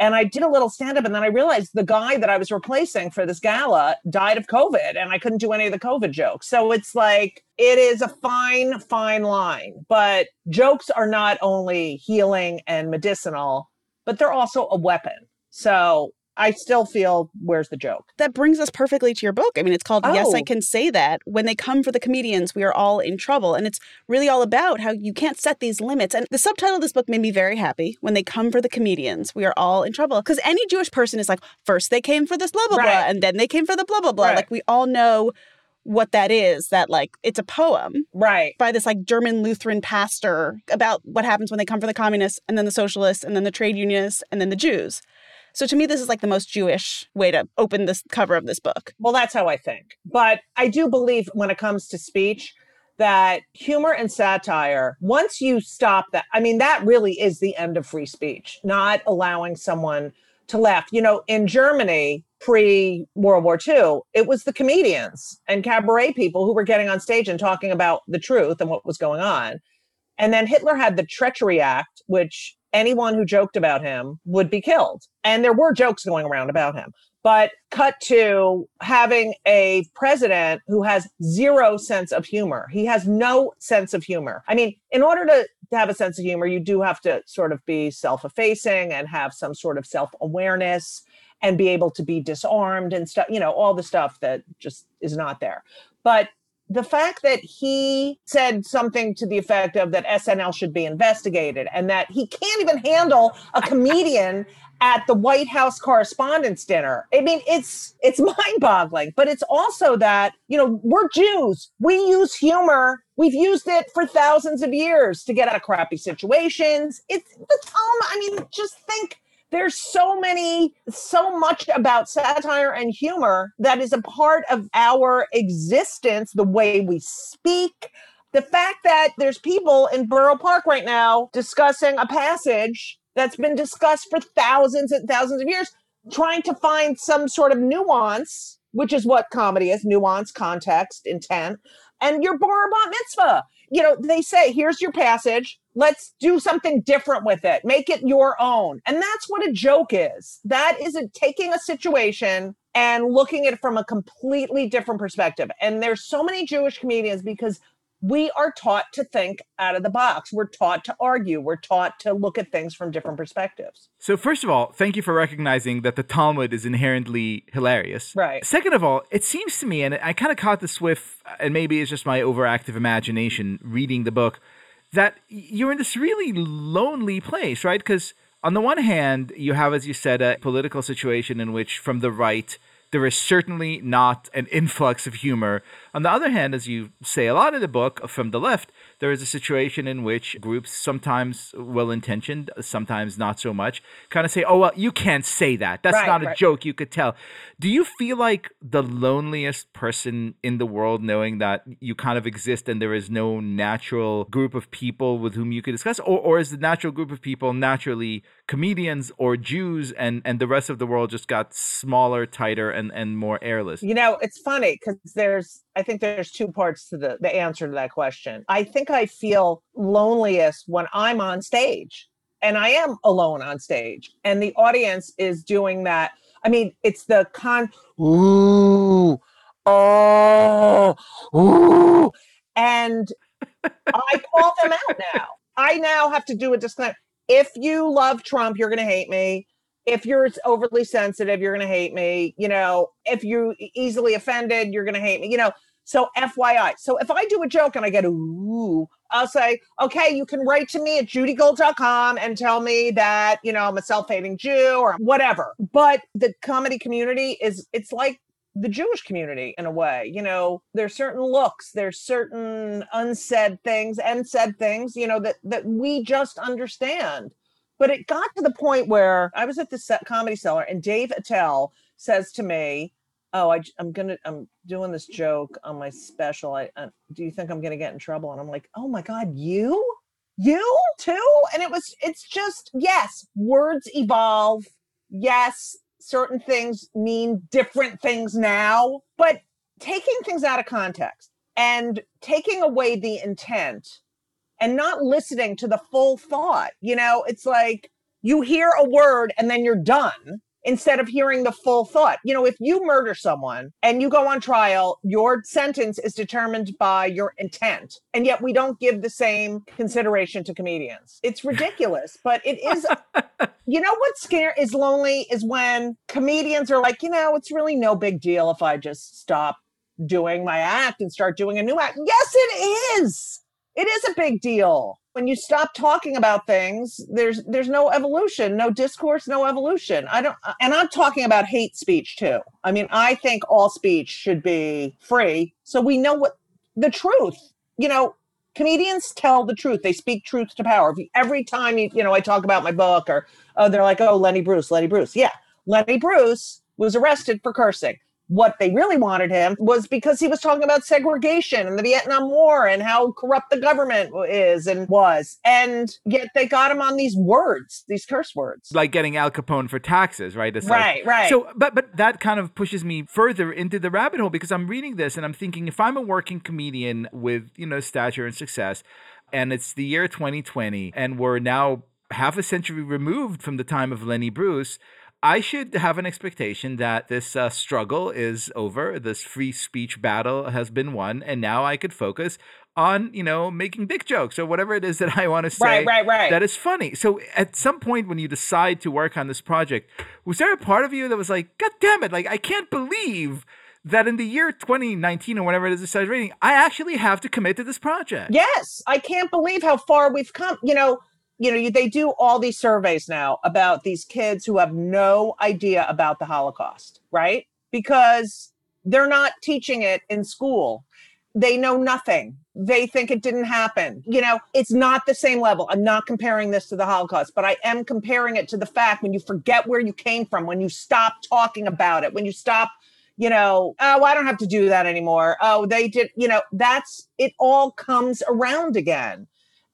And I did a little stand up, and then I realized the guy that I was replacing for this gala died of COVID, and I couldn't do any of the COVID jokes. So it's like, it is a fine, fine line. But jokes are not only healing and medicinal, but they're also a weapon. So I still feel, where's the joke? That brings us perfectly to your book. I mean, it's called Yes, I Oh. Can Say That. When they come for the comedians, we are all in trouble. And it's really all about how you can't set these limits. And the subtitle of this book made me very happy. When they come for the comedians, we are all in trouble. Because any Jewish person is like, first they came for this blah, blah, blah, and then they came for the blah, blah, blah. Right. Like, we all know what that is that like it's a poem right by this like german lutheran pastor about what happens when they come for the communists and then the socialists and then the trade unionists and then the jews so to me this is like the most jewish way to open this cover of this book Well, that's how I think. But I do believe when it comes to speech that humor and satire, once you stop that, I mean, that really is the end of free speech, not allowing someone to laugh. You know, in Germany, pre World War II, it was the comedians and cabaret people who were getting on stage and talking about the truth and what was going on. And then Hitler had the Treachery Act, which anyone who joked about him would be killed. And there were jokes going around about him. But cut to having a president who has zero sense of humor. He has no sense of humor. I mean, in order to, to have a sense of humor, you do have to sort of be self effacing and have some sort of self awareness and be able to be disarmed and stuff, you know, all the stuff that just is not there. But the fact that he said something to the effect of that SNL should be investigated and that he can't even handle a [LAUGHS] comedian at the White House Correspondents' Dinner. I mean, it's it's mind-boggling, but it's also that, you know, we're Jews. We use humor. We've used it for thousands of years to get out of crappy situations. It's the Talmud. Um, I mean, just think there's so many so much about satire and humor that is a part of our existence the way we speak the fact that there's people in Borough Park right now discussing a passage that's been discussed for thousands and thousands of years trying to find some sort of nuance which is what comedy is nuance context intent and your bar bat mitzvah. You know they say here's your passage. Let's do something different with it. Make it your own. And that's what a joke is. That is a, taking a situation and looking at it from a completely different perspective. And there's so many jewish comedians because we are taught to think out of the box we're taught to argue we're taught to look at things from different perspectives So, first of all, thank you for recognizing that the Talmud is inherently hilarious. Right. Second of all, it seems to me, and I kind of caught this with, and maybe it's just my overactive imagination reading the book, that you're in this really lonely place, right? Because on the one hand, you have, as you said, a political situation in which, from the right, there is certainly not an influx of humor. On the other hand, as you say a lot in the book, from the left, there is a situation in which groups, sometimes well intentioned, sometimes not so much, kind of say, oh, well, you can't say that. That's Right, not a right. joke, you could tell. Do you feel like the loneliest person in the world knowing that you kind of exist and there is no natural group of people with whom you could discuss? Or, or is the natural group of people naturally comedians or Jews and, and the rest of the world just got smaller, tighter, and, and more airless? You know, it's funny because there's, I think there's two parts to the, the answer to that question. I think I feel loneliest when I'm on stage and I am alone on stage and the audience is doing that. I mean, it's the con, ooh, oh, ooh. And I call them out now. I now have to do a disclaimer. If you love Trump, you're going to hate me. If you're overly sensitive, you're going to hate me. You know, if you're easily offended, you're going to hate me. You know, so FYI. So if I do a joke and I get ooh, I'll say, okay, you can write to me at judygold.com and tell me that, you know, I'm a self-hating Jew or whatever. But the comedy community is, it's like the Jewish community in a way. You know, there's certain looks, there's certain unsaid things and said things, you know, that that we just understand. But it got to the point where I was at the comedy cellar and Dave Attell says to me, "Oh, I, am gonna, I'm doing this joke on my special. I, uh, do you think I'm gonna get in trouble?" And I'm like, "Oh my god, you, you too!" And it was, it's just yes, words evolve. Yes, certain things mean different things now, but taking things out of context and taking away the intent and not listening to the full thought. You know, it's like you hear a word and then you're done instead of hearing the full thought. You know, if you murder someone and you go on trial, your sentence is determined by your intent. And yet we don't give the same consideration to comedians. It's [LAUGHS] ridiculous, but it is [LAUGHS] you know what's scary is lonely is when comedians are like, you know, it's really no big deal if I just stop doing my act and start doing a new act. Yes, it is. It is a big deal. When you stop talking about things, there's there's no evolution, no discourse, no evolution. I don't uh, and I'm talking about hate speech too. I mean, I think all speech should be free so we know what the truth. You know, comedians tell the truth. They speak truth to power. Every time you, you know, I talk about my book or oh, they're like, "Oh, Lenny Bruce, Lenny Bruce." Yeah. Lenny Bruce was arrested for cursing what they really wanted him was because he was talking about segregation and the Vietnam War and how corrupt the government is and was. And yet they got him on these words, these curse words. Like getting Al Capone for taxes, right? It's right, like, right. So, but but that kind of pushes me further into the rabbit hole because I'm reading this and I'm thinking if I'm a working comedian with you know stature and success, and it's the year 2020, and we're now half a century removed from the time of Lenny Bruce. I should have an expectation that this uh, struggle is over. This free speech battle has been won, and now I could focus on you know making dick jokes or whatever it is that I want to say. Right, right, right. That is funny. So at some point when you decide to work on this project, was there a part of you that was like, God damn it! Like I can't believe that in the year 2019 or whatever it is started reading, I actually have to commit to this project. Yes, I can't believe how far we've come. You know, you know, they do all these surveys now about these kids who have no idea about the Holocaust, right? Because they're not teaching it in school. They know nothing. They think it didn't happen. You know, it's not the same level. I'm not comparing this to the Holocaust, but I am comparing it to the fact when you forget where you came from, when you stop talking about it, when you stop you know, oh, I don't have to do that anymore. Oh, they did, you know, that's it all comes around again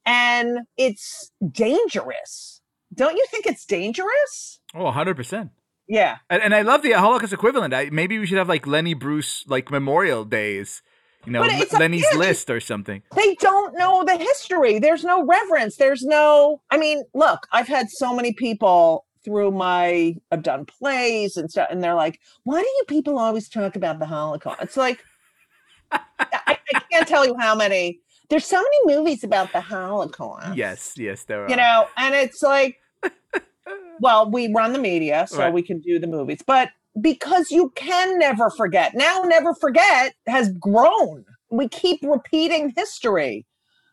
and it's dangerous. Don't you think it's dangerous? Oh, 100%. Yeah. And, and I love the Holocaust equivalent. I, maybe we should have like Lenny Bruce, like memorial days, you know, a- Lenny's yeah, list or something. They don't know the history. There's no reverence. There's no, I mean, look, I've had so many people through my, I've done plays and stuff, and they're like, why do you people always talk about the Holocaust? It's like, [LAUGHS] I, I can't tell you how many, there's so many movies about the Holocaust. Yes, yes, there are. you know and it's like [LAUGHS] well we run the media so Right. we can do the movies but because you can never forget now never forget has grown we keep repeating history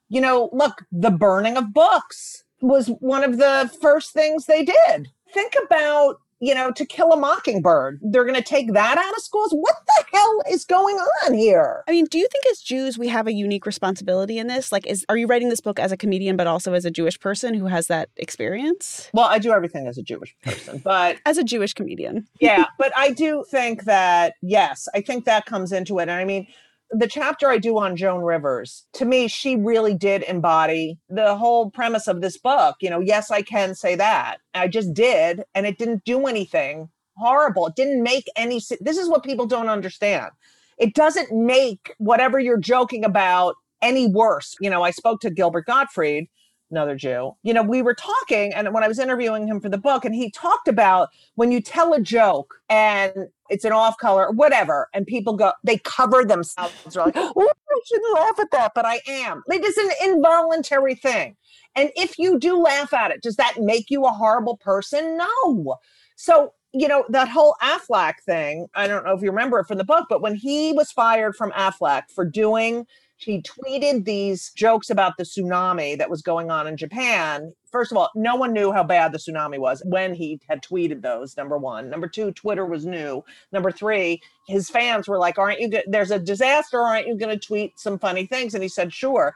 you know look the burning of books was one of the first things they did think about you know to kill a mockingbird they're going to take that out of schools what the hell is going on here I mean, do you think as Jews we have a unique responsibility in this? Like, is are you writing this book as a comedian, but also as a Jewish person who has that experience? well i do everything as a jewish person but As a Jewish comedian, yeah, but I do think that yes, I think that comes into it. And I mean, the chapter I do on Joan Rivers, to me, she really did embody the whole premise of this book. You know, yes, I can say that. I just did, and it didn't do anything horrible. It didn't make any se- This is what people don't understand. It doesn't make whatever you're joking about any worse. You know, I spoke to Gilbert Gottfried, another Jew. You know, we were talking, and when I was interviewing him for the book, and he talked about when you tell a joke and it's an off color, whatever, and people go, they cover themselves. They're like, [GASPS] oh, I shouldn't laugh at that, but I am. It is an involuntary thing. And if you do laugh at it, does that make you a horrible person? No. So, you know, that whole Aflac thing, I don't know if you remember it from the book, but when he was fired from Aflac for doing, he tweeted these jokes about the tsunami that was going on in Japan. First of all, no one knew how bad the tsunami was when he had tweeted those, number one. Number two, Twitter was new. Number three, his fans were like, Aren't you, there's a disaster, aren't you going to tweet some funny things? And he said, Sure.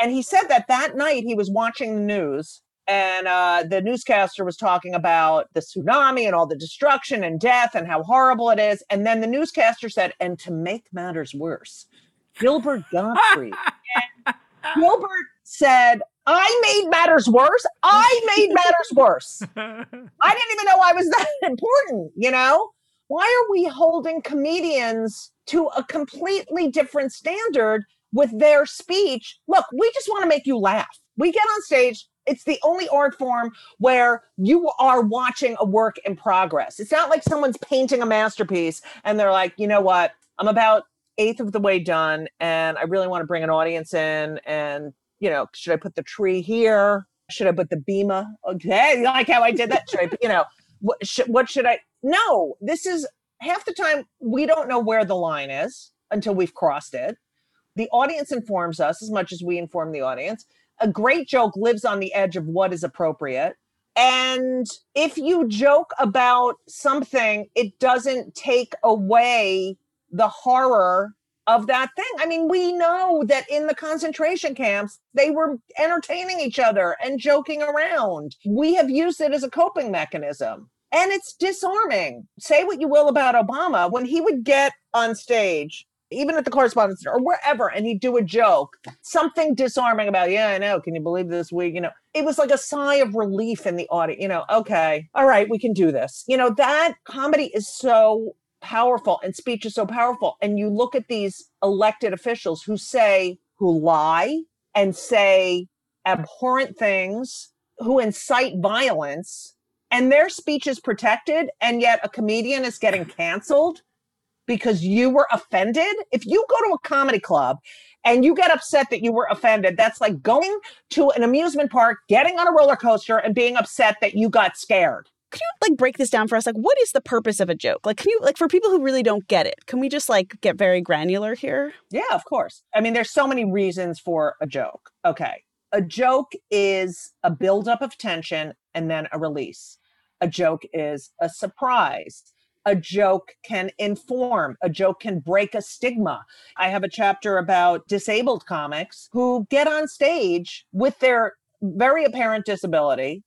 And he said that that night he was watching the news and uh, the newscaster was talking about the tsunami and all the destruction and death and how horrible it is. And then the newscaster said, and to make matters worse, Gilbert Gottfried. [LAUGHS] Gilbert said, I made matters worse. I made matters worse. [LAUGHS] I didn't even know I was that [LAUGHS] important, you know? Why are we holding comedians to a completely different standard with their speech? Look, we just want to make you laugh. We get on stage, It's the only art form where you are watching a work in progress. It's not like someone's painting a masterpiece and they're like, you know what? I'm about eighth of the way done and I really want to bring an audience in. And, you know, should I put the tree here? Should I put the bema? Okay, you like how I did that? Should I, you know, [LAUGHS] what should, what should I? No, this is half the time we don't know where the line is until we've crossed it. The audience informs us as much as we inform the audience. A great joke lives on the edge of what is appropriate. And if you joke about something, it doesn't take away the horror of that thing. I mean, we know that in the concentration camps, they were entertaining each other and joking around. We have used it as a coping mechanism. And it's disarming. Say what you will about Obama, when he would get on stage, even at the correspondence or wherever, and he'd do a joke, something disarming about, yeah, I know. Can you believe this week? You know, it was like a sigh of relief in the audience. You know, okay, all right, we can do this. You know, that comedy is so powerful and speech is so powerful. And you look at these elected officials who say, who lie and say abhorrent things, who incite violence, and their speech is protected, and yet a comedian is getting canceled because you were offended. If you go to a comedy club and you get upset that you were offended, that's like going to an amusement park, getting on a roller coaster, and being upset that you got scared. Can you like break this down for us? Like, what is the purpose of a joke? Like, can you like for people who really don't get it? Can we just like get very granular here? Yeah, of course. I mean, there's so many reasons for a joke. Okay, a joke is a buildup of tension and then a release. A joke is a surprise. A joke can inform. A joke can break a stigma. I have a chapter about disabled comics who get on stage with their very apparent disability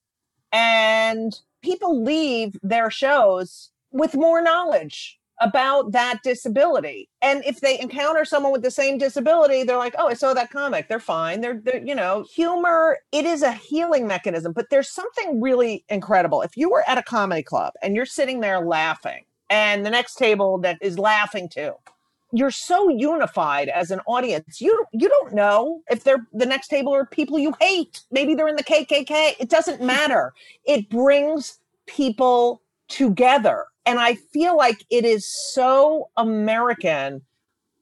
and people leave their shows with more knowledge about that disability. And if they encounter someone with the same disability, they're like, "Oh, I saw that comic. They're fine. They're, they're you know, humor, it is a healing mechanism, but there's something really incredible. If you were at a comedy club and you're sitting there laughing and the next table that is laughing too, you're so unified as an audience. You you don't know if they're the next table are people you hate. Maybe they're in the KKK. It doesn't matter. It brings people together. And I feel like it is so American.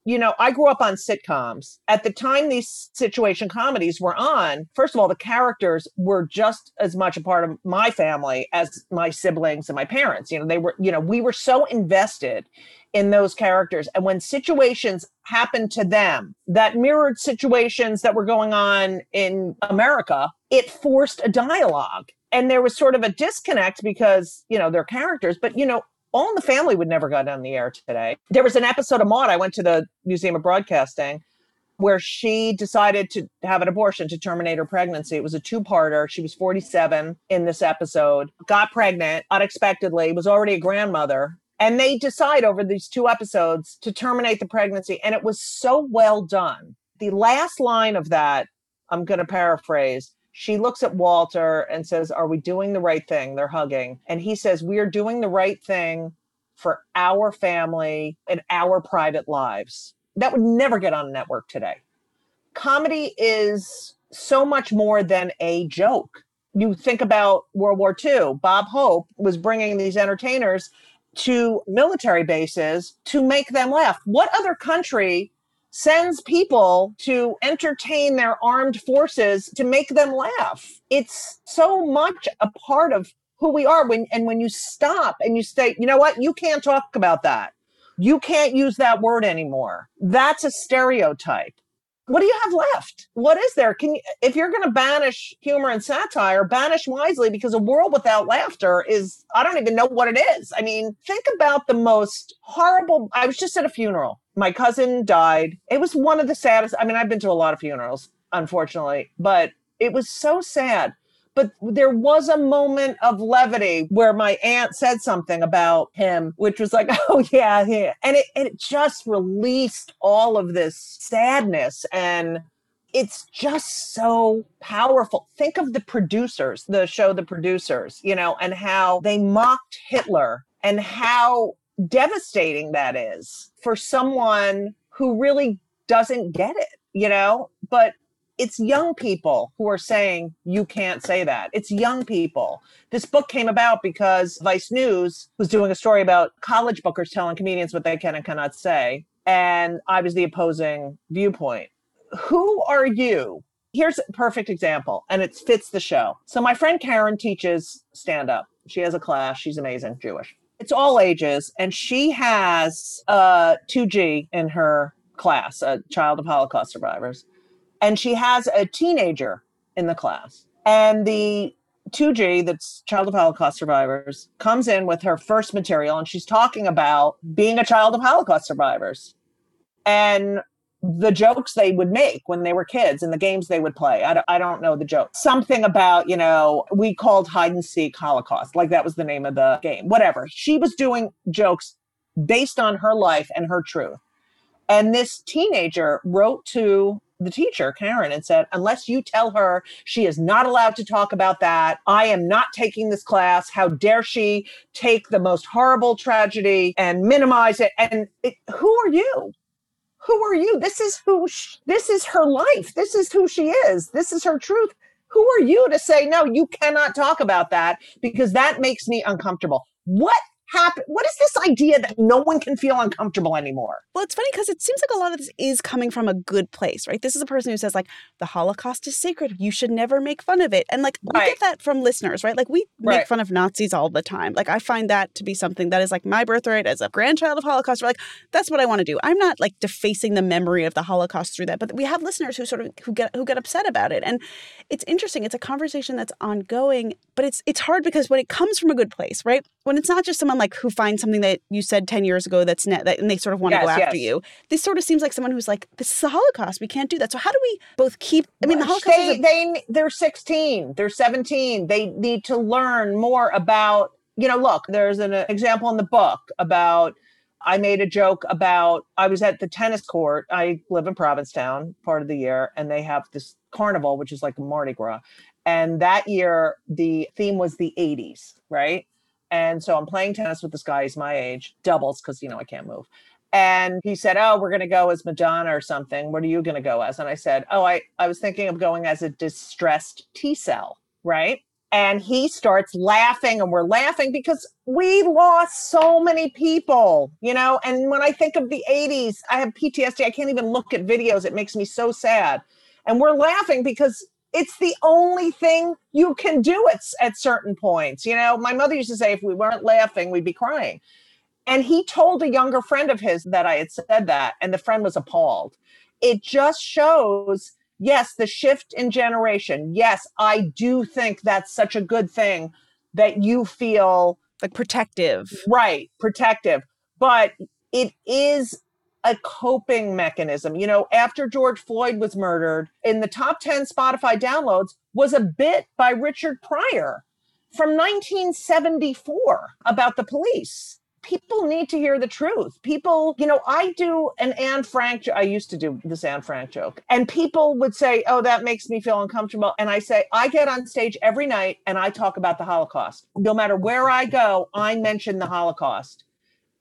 You know, I grew up on sitcoms. At the time these situation comedies were on, first of all, the characters were just as much a part of my family as my siblings and my parents. You know, they were, you know, we were so invested in those characters. And when situations happened to them that mirrored situations that were going on in America, it forced a dialogue. And there was sort of a disconnect because, you know, they're characters, but, you know, all in the Family would never go down the air today. There was an episode of Maude. I went to the Museum of Broadcasting where she decided to have an abortion to terminate her pregnancy. It was a two parter. She was 47 in this episode, got pregnant unexpectedly, was already a grandmother, and they decide over these two episodes to terminate the pregnancy. And it was so well done. The last line of that, I'm going to paraphrase. She looks at Walter and says, Are we doing the right thing? They're hugging. And he says, We are doing the right thing for our family and our private lives. That would never get on a network today. Comedy is so much more than a joke. You think about World War II, Bob Hope was bringing these entertainers to military bases to make them laugh. What other country sends people to entertain their armed forces to make them laugh? It's so much a part of who we are when and when you stop and you say, "You know what? You can't talk about that. You can't use that word anymore." That's a stereotype what do you have left? What is there? Can you, if you're going to banish humor and satire, banish wisely because a world without laughter is, I don't even know what it is. I mean, think about the most horrible. I was just at a funeral. My cousin died. It was one of the saddest. I mean, I've been to a lot of funerals, unfortunately, but it was so sad but there was a moment of levity where my aunt said something about him, which was like, [LAUGHS] oh, yeah, yeah. And it, it just released all of this sadness. And it's just so powerful. Think of the producers, the show The Producers, you know, and how they mocked Hitler and how devastating that is for someone who really doesn't get it, you know? But it's young people who are saying you can't say that. It's young people. This book came about because Vice News was doing a story about college bookers telling comedians what they can and cannot say. And I was the opposing viewpoint. Who are you? Here's a perfect example, and it fits the show. So, my friend Karen teaches stand up. She has a class. She's amazing, Jewish. It's all ages, and she has uh, 2G in her class, a child of Holocaust survivors and she has a teenager in the class. And the 2G, that's child of Holocaust survivors, comes in with her first material and she's talking about being a child of Holocaust survivors and the jokes they would make when they were kids and the games they would play. I don't, I don't know the joke. Something about, you know, we called hide and seek Holocaust, like that was the name of the game, whatever. She was doing jokes based on her life and her truth. And this teenager wrote to the teacher, Karen, and said, unless you tell her she is not allowed to talk about that, I am not taking this class. How dare she take the most horrible tragedy and minimize it? And it, who are you? Who are you? This is who, sh- this is her life. This is who she is. This is her truth. Who are you to say, no, you cannot talk about that because that makes me uncomfortable? What happen? What is this idea that no one can feel uncomfortable anymore? Well, it's funny because it seems like a lot of this is coming from a good place, right? This is a person who says, like, the Holocaust is sacred. You should never make fun of it. And, like, we Right. get that from listeners, right? Like, we make fun of Nazis all the time. Like, I find that to be something that is, like, my birthright as a grandchild of Holocaust. We're like, that's what I want to do. I'm not, like, defacing the memory of the Holocaust through that. But we have listeners who sort of who get who get upset about it. And it's interesting. It's a conversation that's ongoing, but it's it's hard because when it comes from a good place, right? When it's not just someone like who finds something that you said 10 years ago that's net that and they sort of want to Yes, go after yes. you. This sort of seems like someone who's like, this is the Holocaust. We can't do that. So how do we both keep I mean the Holocaust they, is a, they they're 16 they're 17 they need to learn more about you know look there's an uh, example in the book about i made a joke about i was at the tennis court i live in provincetown part of the year and they have this carnival which is like mardi gras and that year the theme was the 80s right and so i'm playing tennis with this guy he's my age doubles because you know i can't move and he said, Oh, we're going to go as Madonna or something. What are you going to go as? And I said, Oh, I, I was thinking of going as a distressed T cell, right? And he starts laughing, and we're laughing because we lost so many people, you know. And when I think of the 80s, I have PTSD. I can't even look at videos. It makes me so sad. And we're laughing because it's the only thing you can do at, at certain points. You know, my mother used to say, if we weren't laughing, we'd be crying. And he told a younger friend of his that I had said that, and the friend was appalled. It just shows, yes, the shift in generation. Yes, I do think that's such a good thing that you feel like protective. Right, protective. But it is a coping mechanism. You know, after George Floyd was murdered, in the top 10 Spotify downloads was a bit by Richard Pryor from 1974 about the police. People need to hear the truth. People, you know, I do an Anne Frank, I used to do this Anne Frank joke, and people would say, Oh, that makes me feel uncomfortable. And I say, I get on stage every night and I talk about the Holocaust. No matter where I go, I mention the Holocaust.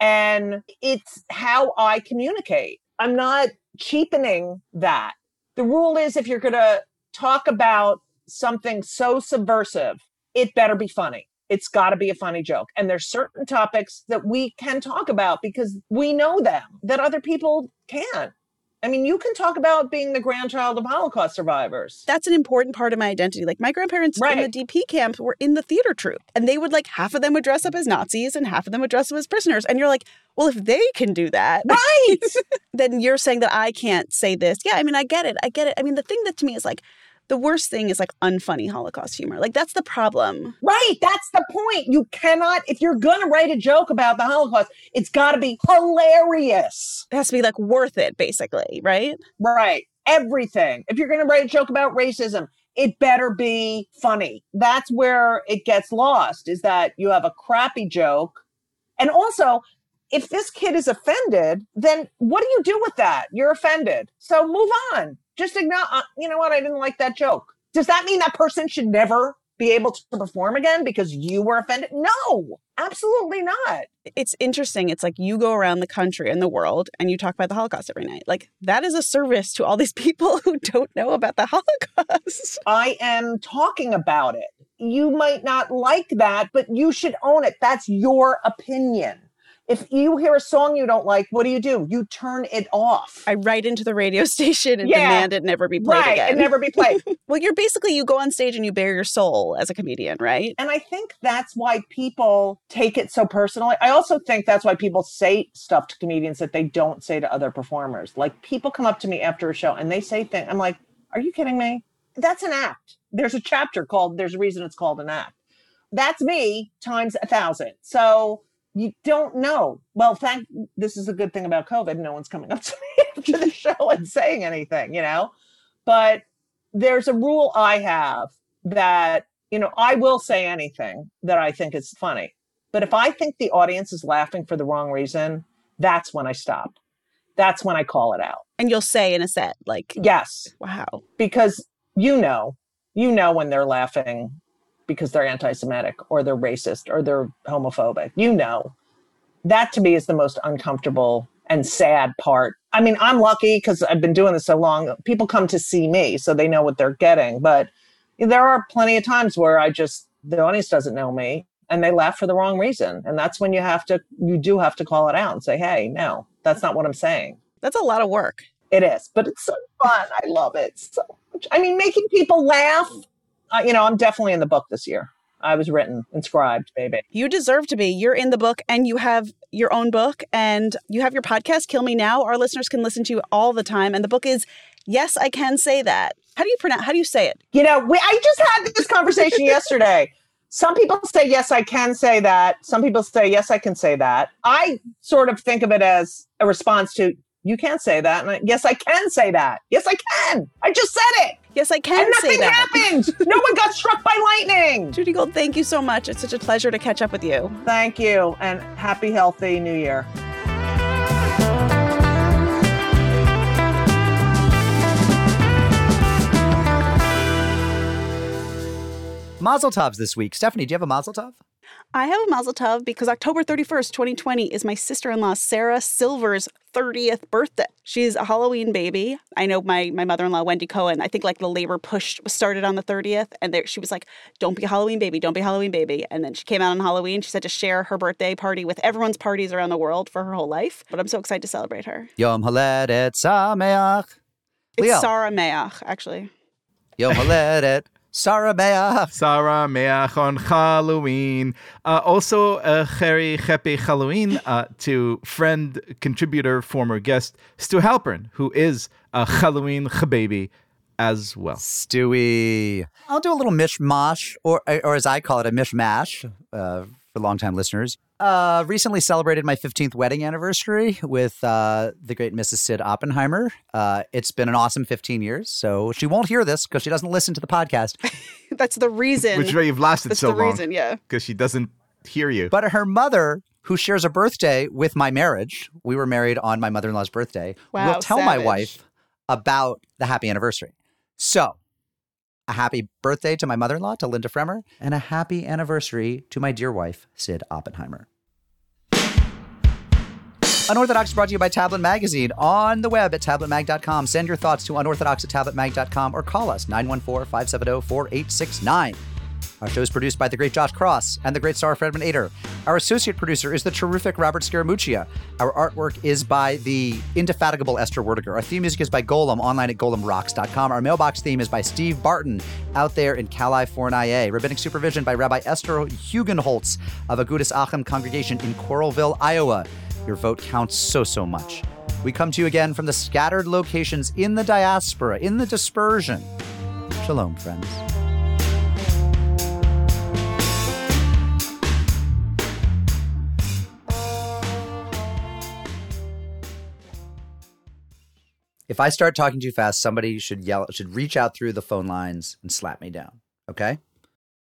And it's how I communicate. I'm not cheapening that. The rule is if you're going to talk about something so subversive, it better be funny. It's got to be a funny joke. And there's certain topics that we can talk about because we know them that other people can't. I mean, you can talk about being the grandchild of Holocaust survivors. That's an important part of my identity. Like my grandparents in the DP camp were in the theater troupe, and they would like half of them would dress up as Nazis and half of them would dress up as prisoners. And you're like, well, if they can do that, [LAUGHS] right? then you're saying that I can't say this. Yeah, I mean, I get it. I get it. I mean, the thing that to me is like the worst thing is like unfunny Holocaust humor. Like that's the problem. Right. That's the point. You cannot, if you're going to write a joke about the Holocaust, it's got to be hilarious. It has to be like worth it, basically, right? Right. Everything. If you're going to write a joke about racism, it better be funny. That's where it gets lost is that you have a crappy joke. And also, if this kid is offended, then what do you do with that? You're offended. So move on. Just acknowledge, uh, you know what? I didn't like that joke. Does that mean that person should never be able to perform again because you were offended? No, absolutely not. It's interesting. It's like you go around the country and the world and you talk about the Holocaust every night. Like that is a service to all these [LAUGHS] people who don't know about the Holocaust. [LAUGHS] I am talking about it. You might not like that, but you should own it. That's your opinion. If you hear a song you don't like, what do you do? You turn it off. I write into the radio [LAUGHS] station and Yeah. demand it never be played Right, again. and never be played. [LAUGHS] well, you're basically you go on stage and you bare your soul as a comedian, right? And I think that's why people take it so personally. I also think that's why people say stuff to comedians that they don't say to other performers. Like people come up to me after a show and they say things. I'm like, are you kidding me? That's an act. There's a chapter called, there's a reason it's called an act. That's me times a thousand. So you don't know. Well, thank, this is a good thing about COVID. No one's coming up to me [LAUGHS] after the [LAUGHS] show and saying anything, you know? But there's a rule I have that, you know, I will say anything that I think is funny. But if I think the audience is laughing for the wrong reason, that's when I stop. That's when I call it out. And you'll say in a set, like, Yes. wow. Because you know, you know when they're laughing because they're anti Semitic or they're racist or they're homophobic. You know. That to me is the most uncomfortable and sad part. I mean, I'm lucky because I've been doing this so long. People come to see me, so they know what they're getting. But there are plenty of times where I just, the audience doesn't know me and they laugh for the wrong reason. And that's when you have to, you do have to call it out and say, hey, no, that's not what I'm saying. That's a lot of work. It is, but it's so fun. I love it so much. I mean, making people laugh. Uh, you know, I'm definitely in the book this year. I was written, inscribed, baby. You deserve to be. You're in the book and you have your own book and you have your podcast, Kill Me Now. Our listeners can listen to you all the time. And the book is Yes, I Can Say That. How do you pronounce how do you say it? You know, we, I just had this conversation [LAUGHS] yesterday. Some people say, yes, I can say that. Some people say, yes, I can say that. I sort of think of it as a response to, you can't say that. And I, yes, I can say that. Yes, I can. I just said it. Yes, I can and say nothing that. happened. no one got struck by lightning. [LAUGHS] Judy Gold, thank you so much. It's such a pleasure to catch up with you. Thank you. And happy, healthy new year. Mazel tovs this week. Stephanie, do you have a mazel tov? I have a mazel tov because October 31st, 2020 is my sister-in-law Sarah Silver's 30th birthday. She's a Halloween baby. I know my my mother-in-law Wendy Cohen, I think like the labor push started on the 30th and there, she was like, "Don't be a Halloween baby, don't be a Halloween baby." And then she came out on Halloween. She said to share her birthday party with everyone's parties around the world for her whole life. But I'm so excited to celebrate her. Yom Haledet Sameach. It's Sarah Mayach, actually. Yom Haledet Sarah Meach. Sarah Meach on Halloween. Uh, also, uh, Cheri Chepe Halloween uh, to friend, contributor, former guest Stu Halpern, who is a Halloween baby as well. Stewie. I'll do a little mishmash, or or as I call it, a mishmash uh, for longtime listeners. Uh, recently celebrated my 15th wedding anniversary with uh, the great Mrs. Sid Oppenheimer. Uh, it's been an awesome 15 years, so she won't hear this because she doesn't listen to the podcast. [LAUGHS] That's the reason. Which is why you've lasted That's so the long. reason, yeah. Because she doesn't hear you. But her mother, who shares a birthday with my marriage, we were married on my mother in law's birthday, Wow, will tell my wife about the happy anniversary. So, a happy birthday to my mother in law, to Linda Fremer, and a happy anniversary to my dear wife, Sid Oppenheimer. Unorthodox brought to you by Tablet Magazine on the web at tabletmag.com. Send your thoughts to unorthodox at tabletmag.com or call us 914 570 4869. Our show is produced by the great Josh Cross and the great Sarah Fredman Aeder. Our associate producer is the terrific Robert Scaramuccia. Our artwork is by the indefatigable Esther Werdiger. Our theme music is by Golem, online at golemrocks.com. Our mailbox theme is by Steve Barton, out there in California. Rabbinic supervision by Rabbi Esther Hugenholtz of Agudas Achim Congregation in Coralville, Iowa. Your vote counts so, so much. We come to you again from the scattered locations in the diaspora, in the dispersion. Shalom, friends. If I start talking too fast, somebody should yell, should reach out through the phone lines and slap me down. Okay?